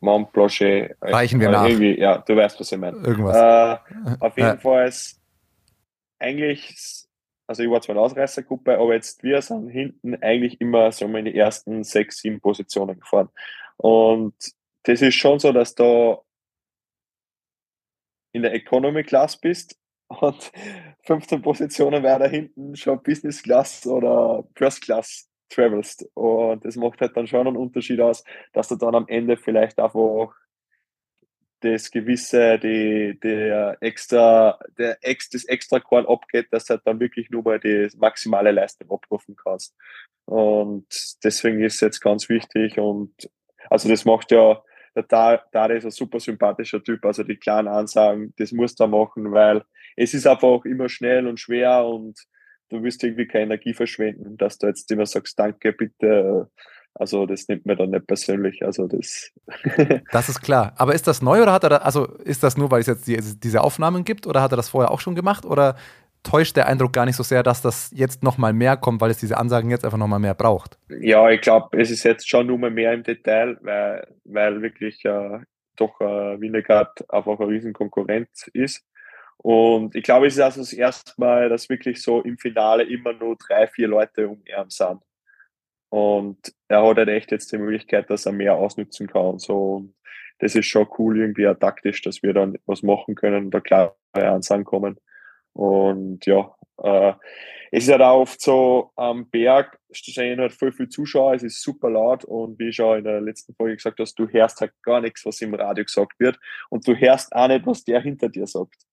Mont Blanchet. Reichen wir äh, nach. Ja, du weißt, was ich meine. Irgendwas. Äh, auf jeden ja. Fall ist eigentlich also ich war zwar in der Ausreißergruppe, aber jetzt wir sind hinten eigentlich immer so in die ersten sechs, sieben Positionen gefahren. Und das ist schon so, dass du in der Economy Class bist und 15 Positionen weiter hinten schon Business Class oder First Class travelst. Und das macht halt dann schon einen Unterschied aus, dass du dann am Ende vielleicht einfach das gewisse, die, der extra, der ex, das extra Korn abgeht, dass du halt dann wirklich nur mal die maximale Leistung abrufen kannst. Und deswegen ist es jetzt ganz wichtig und also das macht ja, der Dare ist ein super sympathischer Typ, also die kleinen Ansagen, das muss er machen, weil es ist einfach immer schnell und schwer und du wirst irgendwie keine Energie verschwenden, dass du jetzt immer sagst, danke, bitte, also das nimmt mir dann nicht persönlich. Also das. das ist klar. Aber ist das neu oder hat er, da, also ist das nur, weil es jetzt die, diese Aufnahmen gibt oder hat er das vorher auch schon gemacht oder täuscht der Eindruck gar nicht so sehr, dass das jetzt nochmal mehr kommt, weil es diese Ansagen jetzt einfach nochmal mehr braucht? Ja, ich glaube, es ist jetzt schon nur mehr im Detail, weil, weil wirklich äh, doch äh, Winnegard einfach ein Riesenkonkurrent ist. Und ich glaube, es ist also das erste Mal, dass wirklich so im Finale immer nur drei, vier Leute um ihn sind. Und er hat halt echt jetzt die Möglichkeit, dass er mehr ausnutzen kann. So, das ist schon cool, irgendwie auch taktisch, dass wir dann was machen können und da klare Ansagen kommen. Und ja, äh, es ist halt auch oft so, am Berg stehen halt voll viele Zuschauer, es ist super laut und wie ich schon in der letzten Folge gesagt hast, du hörst halt gar nichts, was im Radio gesagt wird und du hörst auch nicht, was der hinter dir sagt.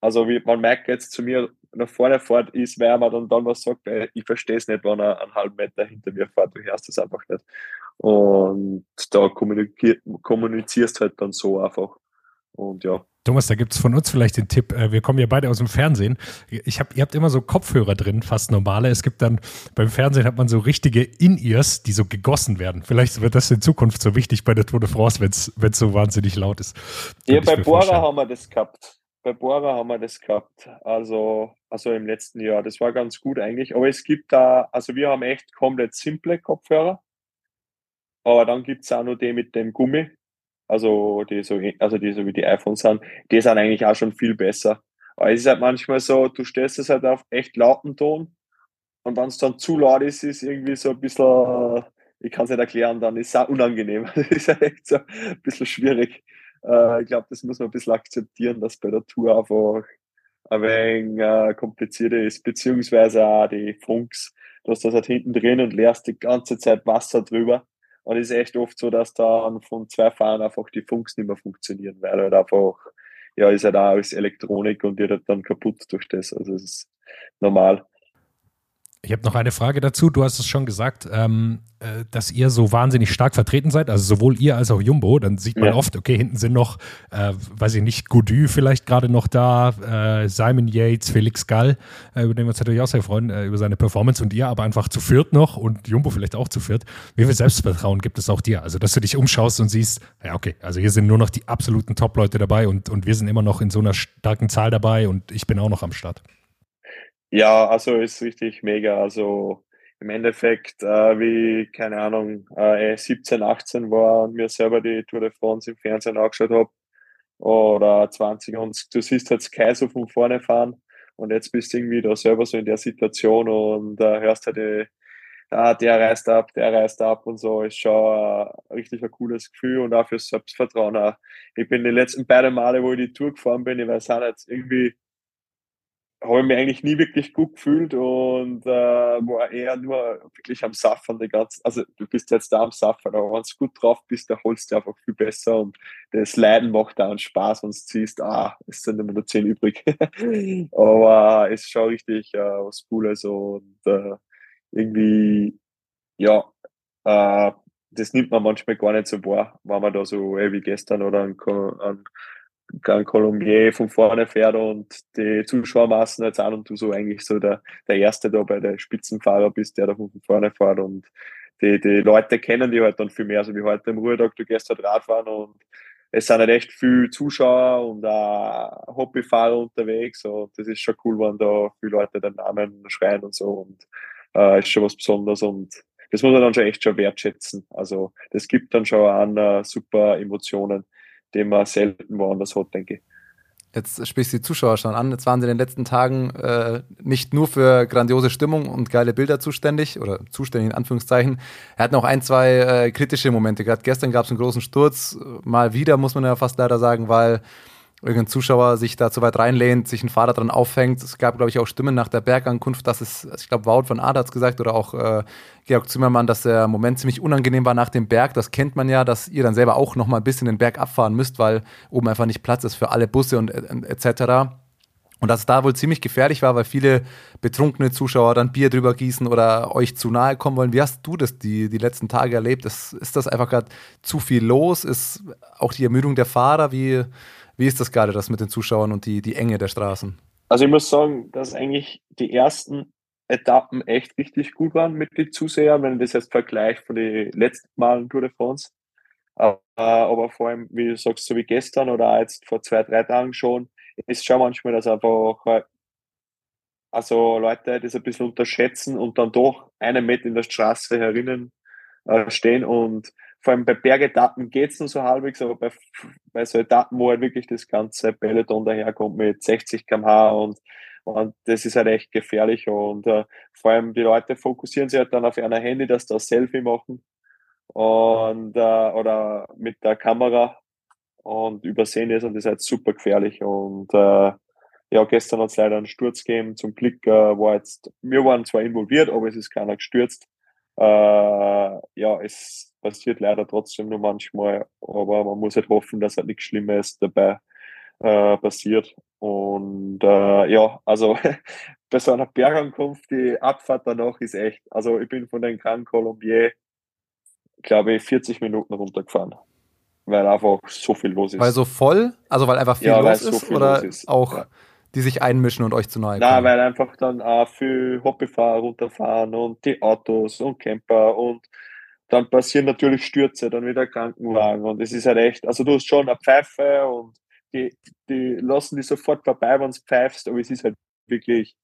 Also wie, man merkt jetzt zu mir nach vorne fährt, ist, weil man dann, dann was sagt, ich verstehe es nicht, wenn er einen halben Meter hinter mir fährt, du hörst es einfach nicht. Und da kommunizierst halt dann so einfach. Und ja. Thomas, da gibt es von uns vielleicht den Tipp, äh, wir kommen ja beide aus dem Fernsehen. Ich hab, ihr habt immer so Kopfhörer drin, fast normale. Es gibt dann, beim Fernsehen hat man so richtige In-Ears, die so gegossen werden. Vielleicht wird das in Zukunft so wichtig bei der Tour de France, wenn es so wahnsinnig laut ist. Ja, bei Bora haben wir das gehabt bei Bora haben wir das gehabt, also, also im letzten Jahr. Das war ganz gut eigentlich. Aber es gibt da, also wir haben echt komplett simple Kopfhörer. Aber dann gibt es auch noch die mit dem Gummi, also die so, also die so wie die iPhones sind, die sind eigentlich auch schon viel besser. Aber es ist halt manchmal so, du stellst es halt auf echt lauten Ton und wenn es dann zu laut ist, ist irgendwie so ein bisschen, ich kann es nicht erklären, dann ist es auch unangenehm. Das ist halt echt so ein bisschen schwierig. Äh, ich glaube, das muss man ein bisschen akzeptieren, dass bei der Tour einfach ein wenig äh, komplizierter ist, beziehungsweise auch die Funks. Du hast das halt hinten drin und leerst die ganze Zeit Wasser drüber. Und es ist echt oft so, dass dann von zwei Fahren einfach die Funks nicht mehr funktionieren, weil halt einfach, ja, ist halt auch alles Elektronik und wird halt dann kaputt durch das. Also es ist normal. Ich habe noch eine Frage dazu. Du hast es schon gesagt, ähm, äh, dass ihr so wahnsinnig stark vertreten seid, also sowohl ihr als auch Jumbo. Dann sieht man ja. oft, okay, hinten sind noch, äh, weiß ich nicht, Goudy vielleicht gerade noch da, äh, Simon Yates, Felix Gall, äh, über den wir uns natürlich auch sehr freuen, äh, über seine Performance und ihr aber einfach zu viert noch und Jumbo vielleicht auch zu viert. Wie viel Selbstvertrauen gibt es auch dir? Also, dass du dich umschaust und siehst, ja, okay, also hier sind nur noch die absoluten Top-Leute dabei und, und wir sind immer noch in so einer starken Zahl dabei und ich bin auch noch am Start. Ja, also ist richtig mega. Also im Endeffekt, äh, wie, keine Ahnung, äh, 17, 18 war und mir selber die Tour de France im Fernsehen angeschaut habe, oder 20 und du siehst halt Sky so von vorne fahren und jetzt bist du irgendwie da selber so in der Situation und äh, hörst halt ah, der reist ab, der reist ab und so, ist schon äh, richtig ein cooles Gefühl und auch fürs Selbstvertrauen. Auch. Ich bin die letzten beiden Male, wo ich die Tour gefahren bin, ich weiß auch nicht, irgendwie habe ich mich eigentlich nie wirklich gut gefühlt und äh, war eher nur wirklich am Saffern die ganze Also du bist jetzt da am Saffern, aber wenn du gut drauf bist, dann holst du einfach viel besser und das Leiden macht da einen Spaß, wenn du siehst, ah, es sind immer nur zehn übrig. aber es ist schon richtig äh, was Cooles und äh, irgendwie, ja, äh, das nimmt man manchmal gar nicht so wahr, wenn man da so ey, wie gestern oder an, an Grand Colombier von vorne fährt und die Zuschauermassen jetzt an und du so eigentlich so der, der Erste da bei der Spitzenfahrer bist, der da von vorne fährt und die, die Leute kennen die halt dann viel mehr, so wie heute im Ruhetag, du gehst halt Radfahren und es sind halt echt viele Zuschauer und auch Hobbyfahrer unterwegs und das ist schon cool, wenn da viele Leute den Namen schreien und so und äh, ist schon was Besonderes und das muss man dann schon echt schon wertschätzen. Also das gibt dann schon an uh, super Emotionen den man selten woanders hat, denke ich. Jetzt sprichst du die Zuschauer schon an. Jetzt waren sie in den letzten Tagen äh, nicht nur für grandiose Stimmung und geile Bilder zuständig oder zuständig in Anführungszeichen. Er hat noch ein, zwei äh, kritische Momente gehabt. Gestern gab es einen großen Sturz. Mal wieder, muss man ja fast leider sagen, weil irgendein Zuschauer sich da zu weit reinlehnt, sich ein Fahrer dran aufhängt. Es gab, glaube ich, auch Stimmen nach der Bergankunft, dass es, ich glaube, Wout von Aert hat gesagt oder auch äh, Georg Zimmermann, dass der Moment ziemlich unangenehm war nach dem Berg. Das kennt man ja, dass ihr dann selber auch noch mal ein bisschen den Berg abfahren müsst, weil oben einfach nicht Platz ist für alle Busse und etc. Äh, und dass es da wohl ziemlich gefährlich war, weil viele betrunkene Zuschauer dann Bier drüber gießen oder euch zu nahe kommen wollen. Wie hast du das die, die letzten Tage erlebt? Ist, ist das einfach gerade zu viel los? Ist auch die Ermüdung der Fahrer? Wie, wie ist das gerade, das mit den Zuschauern und die, die Enge der Straßen? Also ich muss sagen, dass eigentlich die ersten Etappen echt richtig gut waren mit den Zusehern, wenn ich das jetzt vergleiche von den letzten Malen Tour de France. Aber vor allem, wie du sagst, so wie gestern oder jetzt vor zwei, drei Tagen schon, ist schon manchmal, dass einfach also Leute das ein bisschen unterschätzen und dann doch einen Meter in der Straße herinnen äh, stehen und vor allem bei Bergetappen geht es nur so halbwegs, aber bei, bei so Etappen, wo halt wirklich das ganze Peloton daherkommt mit 60 km/h und, und das ist halt echt gefährlich und uh, vor allem die Leute fokussieren sich halt dann auf ihr Handy, dass da Selfie machen und uh, oder mit der Kamera und übersehen ist und das ist halt super gefährlich und uh, ja, gestern hat es leider einen Sturz gegeben. Zum Glück war jetzt, wir waren zwar involviert, aber es ist keiner gestürzt. Ja, es passiert leider trotzdem nur manchmal, aber man muss halt hoffen, dass halt nichts Schlimmes dabei äh, passiert. Und äh, ja, also bei so einer Bergankunft, die Abfahrt danach ist echt, also ich bin von den Grand Colombier, glaube ich, 40 Minuten runtergefahren, weil einfach so viel los ist. Weil so voll, also weil einfach viel ja, los ist so oder ist. auch ja. Die sich einmischen und euch zu nahe kommen? Nein, weil einfach dann auch viel Hobbyfahrer runterfahren und die Autos und Camper und dann passieren natürlich Stürze, dann wieder Krankenwagen und es ist halt echt, also du hast schon eine Pfeife und die, die lassen die sofort vorbei, wenn du pfeifst, aber es ist halt wirklich,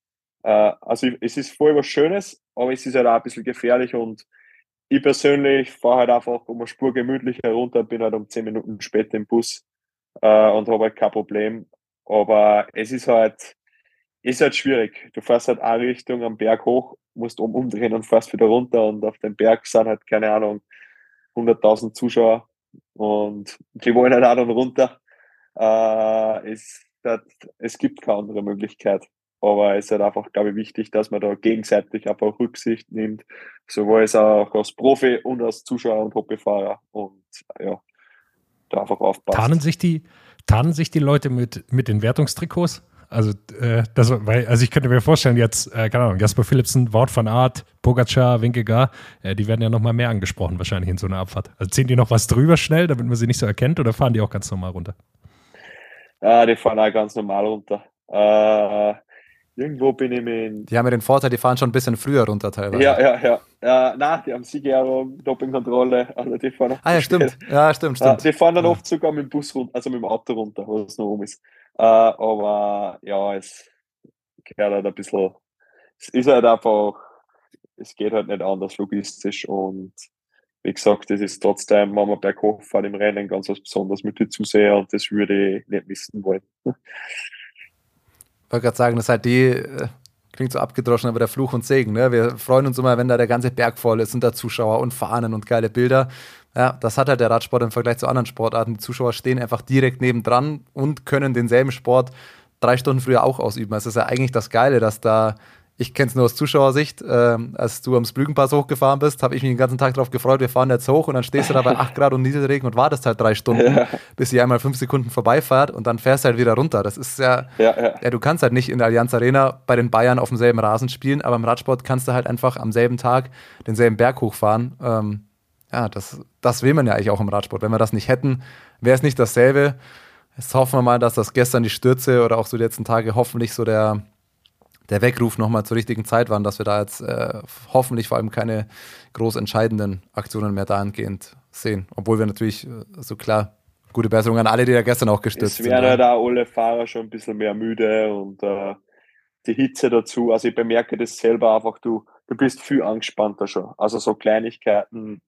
äh, also es ist voll was Schönes, aber es ist halt auch ein bisschen gefährlich und ich persönlich fahre halt einfach um eine Spur gemütlich herunter, bin halt um zehn Minuten später im Bus äh, und habe halt kein Problem, aber es ist halt, ist halt schwierig. Du fährst halt eine Richtung am Berg hoch musst um, umdrehen und fährst wieder runter und auf dem Berg sind halt, keine Ahnung, 100.000 Zuschauer und die wollen halt auch dann runter. Äh, es, das, es gibt keine andere Möglichkeit. Aber es ist halt einfach, glaube ich, wichtig, dass man da gegenseitig einfach Rücksicht nimmt, sowohl auch als Profi und als Zuschauer und Hobbyfahrer und ja, da einfach aufpassen. Tarnen sich die, tarnen sich die Leute mit, mit den Wertungstrikots? Also, äh, das, weil, also ich könnte mir vorstellen, jetzt, äh, keine Ahnung, Jasper Philipsen, Wort von Art, Pogacar, Winkegar, äh, die werden ja nochmal mehr angesprochen, wahrscheinlich in so einer Abfahrt. Also ziehen die noch was drüber schnell, damit man sie nicht so erkennt, oder fahren die auch ganz normal runter? Ja, die fahren auch ganz normal runter. Irgendwo bin ich mit. Die haben ja den Vorteil, die fahren schon ein bisschen früher runter teilweise. Ja, ja, ja. ja nein, die haben Siegerehrung, Dopingkontrolle. Also die fahren ah, ja, stimmt. Ja, stimmt, stimmt. die fahren dann oft sogar mit dem Bus runter, also mit dem Auto runter, wo es noch oben ist. Äh, aber ja, es gehört halt ein bisschen, es ist halt einfach, es geht halt nicht anders logistisch und wie gesagt, das ist trotzdem, wenn man berghoch fahren im Rennen, ganz was Besonderes mit den Zuseher und das würde ich nicht missen wollen. Wollte gerade sagen, das ist halt die, äh, klingt so abgedroschen, aber der Fluch und Segen. Ne? Wir freuen uns immer, wenn da der ganze Berg voll ist und da Zuschauer und Fahnen und geile Bilder. Ja, das hat halt der Radsport im Vergleich zu anderen Sportarten. Die Zuschauer stehen einfach direkt nebendran und können denselben Sport drei Stunden früher auch ausüben. Es ist ja eigentlich das Geile, dass da ich kenne es nur aus Zuschauersicht. Ähm, als du am Splügenpass hochgefahren bist, habe ich mich den ganzen Tag darauf gefreut, wir fahren jetzt hoch und dann stehst du da bei 8 Grad und Nieselregen und wartest halt drei Stunden, ja. bis sie einmal fünf Sekunden vorbeifährt und dann fährst du halt wieder runter. Das ist ja, ja, ja, ja. du kannst halt nicht in der Allianz Arena bei den Bayern auf demselben Rasen spielen, aber im Radsport kannst du halt einfach am selben Tag denselben Berg hochfahren. Ähm, ja, das, das will man ja eigentlich auch im Radsport. Wenn wir das nicht hätten, wäre es nicht dasselbe. Jetzt hoffen wir mal, dass das gestern die Stürze oder auch so die letzten Tage hoffentlich so der der Weckruf nochmal zur richtigen Zeit waren, dass wir da jetzt äh, hoffentlich vor allem keine groß entscheidenden Aktionen mehr dahingehend sehen. Obwohl wir natürlich, äh, so klar, gute Besserung an alle, die da gestern auch gestürzt sind. Es werden ja da alle Fahrer schon ein bisschen mehr müde und äh, die Hitze dazu. Also ich bemerke das selber einfach, du, du bist viel angespannter schon. Also so Kleinigkeiten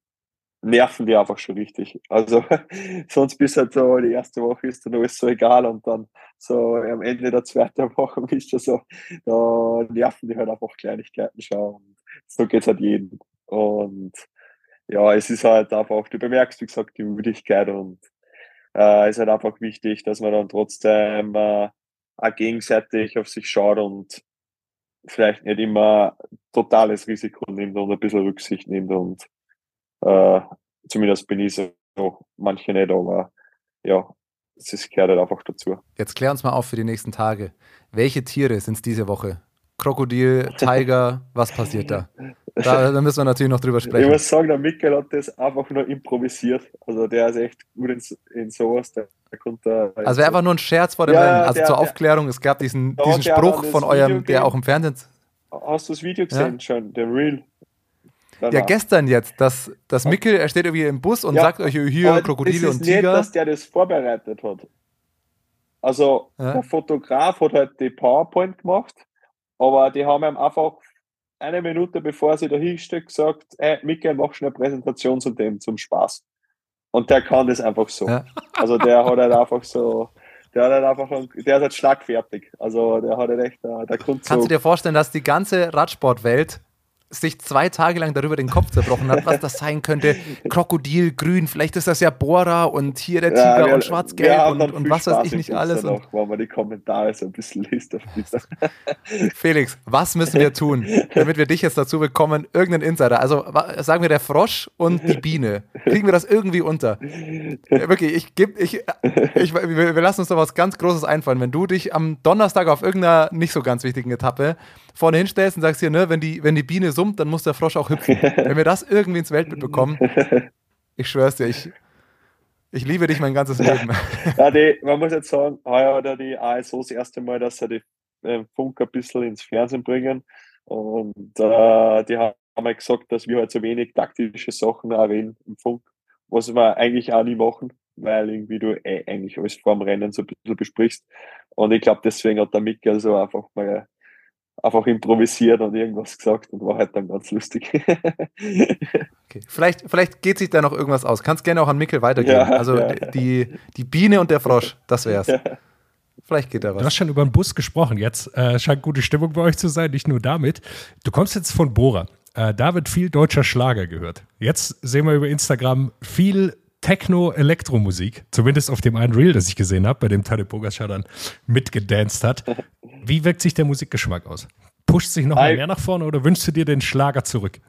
nerven die einfach schon richtig. Also sonst bis halt so, die erste Woche ist dann alles so egal und dann so am Ende der zweiten Woche ist das so, da nerven die halt einfach Kleinigkeiten schon und so geht es halt jeden. Und ja, es ist halt einfach, du bemerkst, wie gesagt, die Müdigkeit und äh, ist halt einfach wichtig, dass man dann trotzdem äh, auch gegenseitig auf sich schaut und vielleicht nicht immer totales Risiko nimmt und ein bisschen Rücksicht nimmt und äh, zumindest bin ich so, manche nicht, aber ja, es gehört halt einfach dazu. Jetzt klär uns mal auf für die nächsten Tage. Welche Tiere sind es diese Woche? Krokodil, Tiger, was passiert da? da? da? müssen wir natürlich noch drüber sprechen. Ich muss sagen, der Mikkel hat das einfach nur improvisiert. Also der ist echt gut in, in sowas. Der, der da also einfach nur ein Scherz vor dem ja, Rennen. Also der, zur Aufklärung, es gab diesen, diesen Spruch von eurem, der auch im Fernsehen. Hast du das Video gesehen ja? schon, der Real? Danach. Ja, gestern jetzt, dass, dass Mickel, er steht irgendwie im Bus und ja, sagt euch hier Krokodile und Tiger. Nicht, dass der das vorbereitet hat. Also ja. der Fotograf hat halt die PowerPoint gemacht, aber die haben ihm einfach eine Minute bevor sie da hinstellt gesagt, ey, Mickel, mach schon eine Präsentation zu dem, zum Spaß. Und der kann das einfach so. Ja. Also der hat halt einfach so, der hat halt einfach, der ist halt schlagfertig. Also der hat halt echt, der, der Kannst so du dir vorstellen, dass die ganze Radsportwelt sich zwei Tage lang darüber den Kopf zerbrochen hat, was das sein könnte. Krokodilgrün, vielleicht ist das ja Bora und hier der Tiger ja, wir, und Schwarz-Gelb und, und was weiß ich nicht alles. Noch, wo man die Kommentare so ein bisschen liest. Felix, was müssen wir tun, damit wir dich jetzt dazu bekommen, irgendeinen Insider, also sagen wir der Frosch und die Biene, kriegen wir das irgendwie unter? Wirklich, ich gebe, ich, ich, wir, wir lassen uns da was ganz Großes einfallen. Wenn du dich am Donnerstag auf irgendeiner nicht so ganz wichtigen Etappe vorne hinstellst und sagst hier, ne, wenn die, wenn die Biene summt, dann muss der Frosch auch hüpfen. wenn wir das irgendwie ins Weltbild bekommen, ich schwör's dir, ich, ich liebe dich mein ganzes Leben. ja, die, man muss jetzt sagen, heuer hat ja die ASO das erste Mal, dass sie die äh, Funk ein bisschen ins Fernsehen bringen. Und äh, die haben mal gesagt, dass wir halt so wenig taktische Sachen erwähnen im Funk, was wir eigentlich auch nie machen, weil irgendwie du eh eigentlich alles vor dem Rennen so ein bisschen besprichst. Und ich glaube, deswegen hat der Mikkel so einfach mal einfach improvisiert und irgendwas gesagt und war halt dann ganz lustig. okay. Vielleicht, vielleicht geht sich da noch irgendwas aus. Kannst gerne auch an Mikkel weitergeben. Ja, also ja, die, die Biene und der Frosch, das wär's. Ja. Vielleicht geht da was. Du hast schon über den Bus gesprochen. Jetzt äh, scheint gute Stimmung bei euch zu sein, nicht nur damit. Du kommst jetzt von Bora. Äh, da wird viel deutscher Schlager gehört. Jetzt sehen wir über Instagram viel Techno-Elektromusik, zumindest auf dem einen Reel, das ich gesehen habe, bei dem Tade Pogacar dann mitgedanced hat. Wie wirkt sich der Musikgeschmack aus? Pusht sich noch mal mehr nach vorne oder wünschst du dir den Schlager zurück?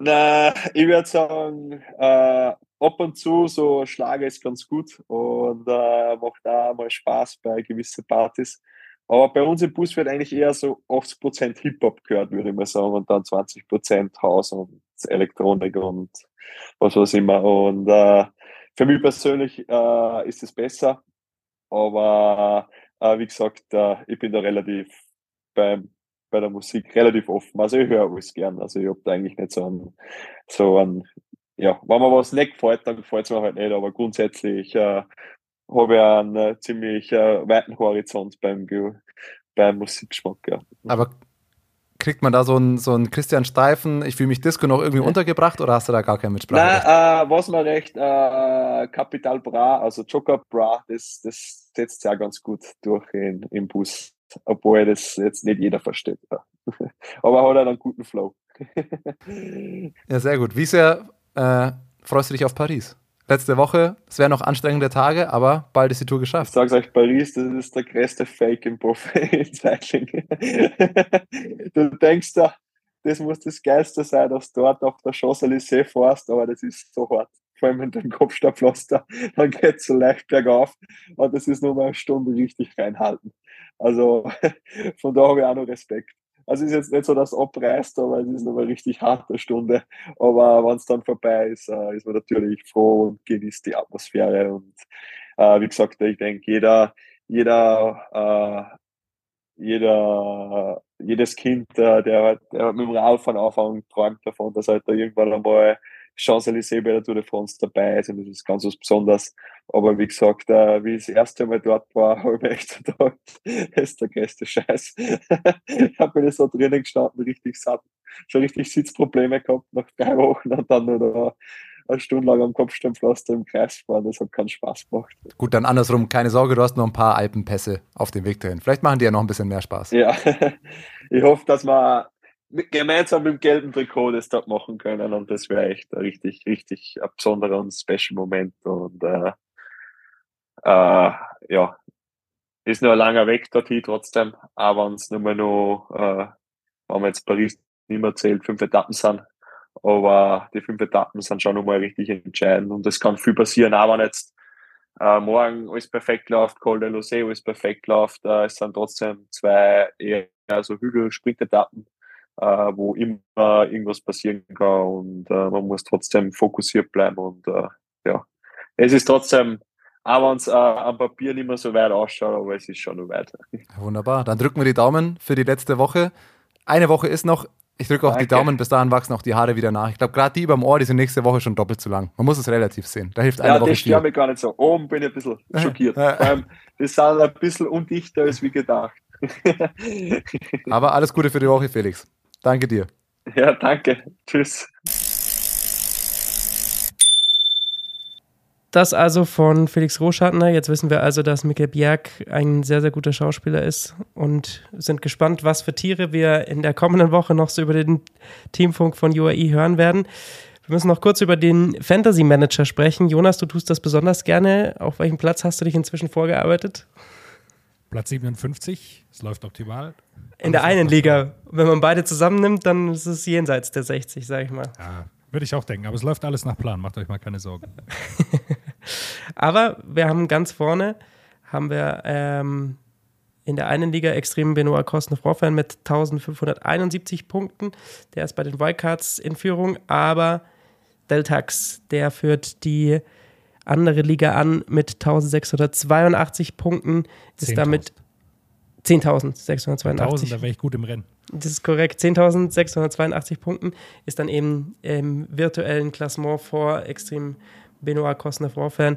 Na, ich würde sagen, äh, ab und zu so Schlager ist ganz gut und äh, macht da mal Spaß bei gewissen Partys. Aber bei uns im Bus wird eigentlich eher so 80% Hip-Hop gehört, würde ich mal sagen, und dann 20% Haus und Elektronik und was weiß ich immer. Und äh, für mich persönlich äh, ist es besser, aber äh, wie gesagt, äh, ich bin da relativ beim, bei der Musik relativ offen. Also ich höre alles gern. Also ich habe da eigentlich nicht so einen, so einen, ja, wenn mir was nicht gefällt, dann gefällt es mir halt nicht, aber grundsätzlich äh, habe ich einen äh, ziemlich weiten Horizont beim, beim Musikgeschmack. Ja. Aber kriegt man da so einen, so einen Christian Steifen, ich fühle mich Disco noch irgendwie untergebracht oder hast du da gar kein Mitsprache? Nein, äh, was man recht, äh, Capital Bra, also Joker Bra, das, das setzt ja ganz gut durch in, im Bus, obwohl das jetzt nicht jeder versteht. Aber hat halt einen guten Flow. ja, sehr gut. Wie sehr äh, freust du dich auf Paris? Letzte Woche. Es wären noch anstrengende Tage, aber bald ist die Tour Ich geschafft. sag's euch, Paris, das ist der größte Fake im Profi-Cycling. du denkst da, das muss das Geilste sein, dass du dort auf der Champs-Élysées fährst, aber das ist so hart. Vor allem mit dem Kopfsteinpflaster, dann geht's so leicht bergauf und das ist nur mal eine Stunde richtig reinhalten. Also von da habe ich auch noch Respekt. Also es ist jetzt nicht so, dass es abreißt, aber es ist noch eine richtig harte Stunde. Aber wenn es dann vorbei ist, äh, ist man natürlich froh und genießt die Atmosphäre. Und äh, wie gesagt, ich denke, jeder, jeder, äh, jeder, jedes Kind, äh, der, der mit dem Radfahren anfangen, träumt davon, dass halt da irgendwann einmal Champs-Élysées bei der Tour de France dabei ist und das ist ganz was Besonderes. Aber wie gesagt, äh, wie ich das erste Mal dort war, habe ich mir echt gedacht, das ist der größte Scheiß. ich habe mir so drinnen gestanden, richtig satt, schon richtig Sitzprobleme gehabt nach drei Wochen und dann nur noch eine Stunde lang am Kopfsteinpflaster im Kreis fahren. Das hat keinen Spaß gemacht. Gut, dann andersrum, keine Sorge, du hast noch ein paar Alpenpässe auf dem Weg dahin. Vielleicht machen die ja noch ein bisschen mehr Spaß. Ja, ich hoffe, dass wir gemeinsam mit dem gelben Trikot das dort machen können und das wäre echt ein richtig, richtig ein besonderer und special Moment und äh, äh, ja, ist noch ein langer Weg dorthin trotzdem, aber es nur mal noch, äh, wenn man jetzt Paris nicht mehr zählt, fünf Etappen sind, aber die fünf Etappen sind schon nochmal richtig entscheidend und es kann viel passieren, auch wenn jetzt äh, morgen alles perfekt läuft, Col de Losé alles perfekt läuft, äh, es sind trotzdem zwei eher so Hügel-Sprintetappen, äh, wo immer irgendwas passieren kann und äh, man muss trotzdem fokussiert bleiben und äh, ja, es ist trotzdem, auch wenn es äh, am Papier nicht mehr so weit ausschaut, aber es ist schon noch weit. Wunderbar. Dann drücken wir die Daumen für die letzte Woche. Eine Woche ist noch. Ich drücke auch die Danke. Daumen, bis dahin wachsen auch die Haare wieder nach. Ich glaube, gerade die überm Ohr, die sind nächste Woche schon doppelt so lang. Man muss es relativ sehen. Da hilft eine Ja, Woche das stört mich gar nicht so. Oben bin ich ein bisschen schockiert. Vor allem, das sind ein bisschen undichter als wie gedacht. Aber alles Gute für die Woche, Felix. Danke dir. ja, danke. Tschüss. Das also von Felix Rohschartner. Jetzt wissen wir also, dass Mikkel Bjerg ein sehr, sehr guter Schauspieler ist und sind gespannt, was für Tiere wir in der kommenden Woche noch so über den Teamfunk von UAE hören werden. Wir müssen noch kurz über den Fantasy Manager sprechen. Jonas, du tust das besonders gerne. Auf welchem Platz hast du dich inzwischen vorgearbeitet? Platz 57, es läuft optimal. In der einen Liga. Wenn man beide zusammennimmt, dann ist es jenseits der 60, sag ich mal. Ja, würde ich auch denken, aber es läuft alles nach Plan, macht euch mal keine Sorgen. Aber wir haben ganz vorne, haben wir ähm, in der einen Liga extrem Benoit Kosnefroffern mit 1571 Punkten. Der ist bei den Wildcards in Führung, aber Deltax, der führt die andere Liga an mit 1682 Punkten, ist 10.000. damit 10.682. 1000, da wäre ich gut im Rennen. Das ist korrekt. 10.682 Punkten ist dann eben im virtuellen Klassement vor extrem Benoit Kosnefroffern.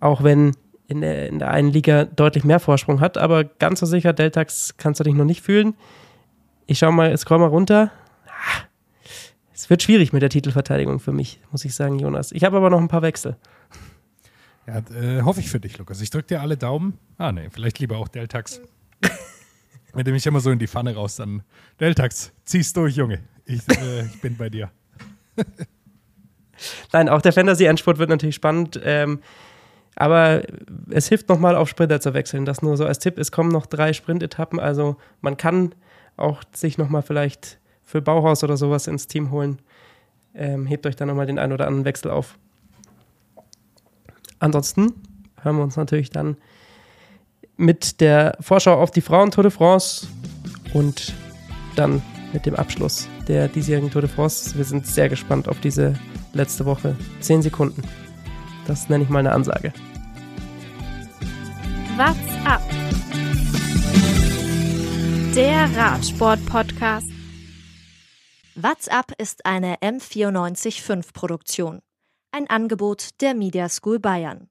Auch wenn in der, in der einen Liga deutlich mehr Vorsprung hat, aber ganz so sicher, Deltax kannst du dich noch nicht fühlen. Ich schau mal, scroll mal runter. Ah, Es wird schwierig mit der Titelverteidigung für mich, muss ich sagen, Jonas. Ich habe aber noch ein paar Wechsel. Ja, äh, hoffe ich für dich, Lukas. Ich drücke dir alle Daumen. Ah, nee, vielleicht lieber auch Deltax. Mit dem ich immer so in die Pfanne raus, dann Deltax, zieh's durch, Junge. Ich, äh, ich bin bei dir. Nein, auch der Fantasy-Endspurt wird natürlich spannend. Ähm, aber es hilft nochmal auf Sprinter zu wechseln. Das nur so als Tipp. Es kommen noch drei Sprintetappen. Also man kann auch sich nochmal vielleicht für Bauhaus oder sowas ins Team holen. Ähm, hebt euch dann nochmal den einen oder anderen Wechsel auf. Ansonsten hören wir uns natürlich dann mit der Vorschau auf die Frauen Tour de France und dann mit dem Abschluss der diesjährigen Tour de France. Wir sind sehr gespannt auf diese letzte Woche. Zehn Sekunden. Das nenne ich mal eine Ansage. What's up? Der Radsport-Podcast. What's Up ist eine M945 Produktion. Ein Angebot der Media School Bayern.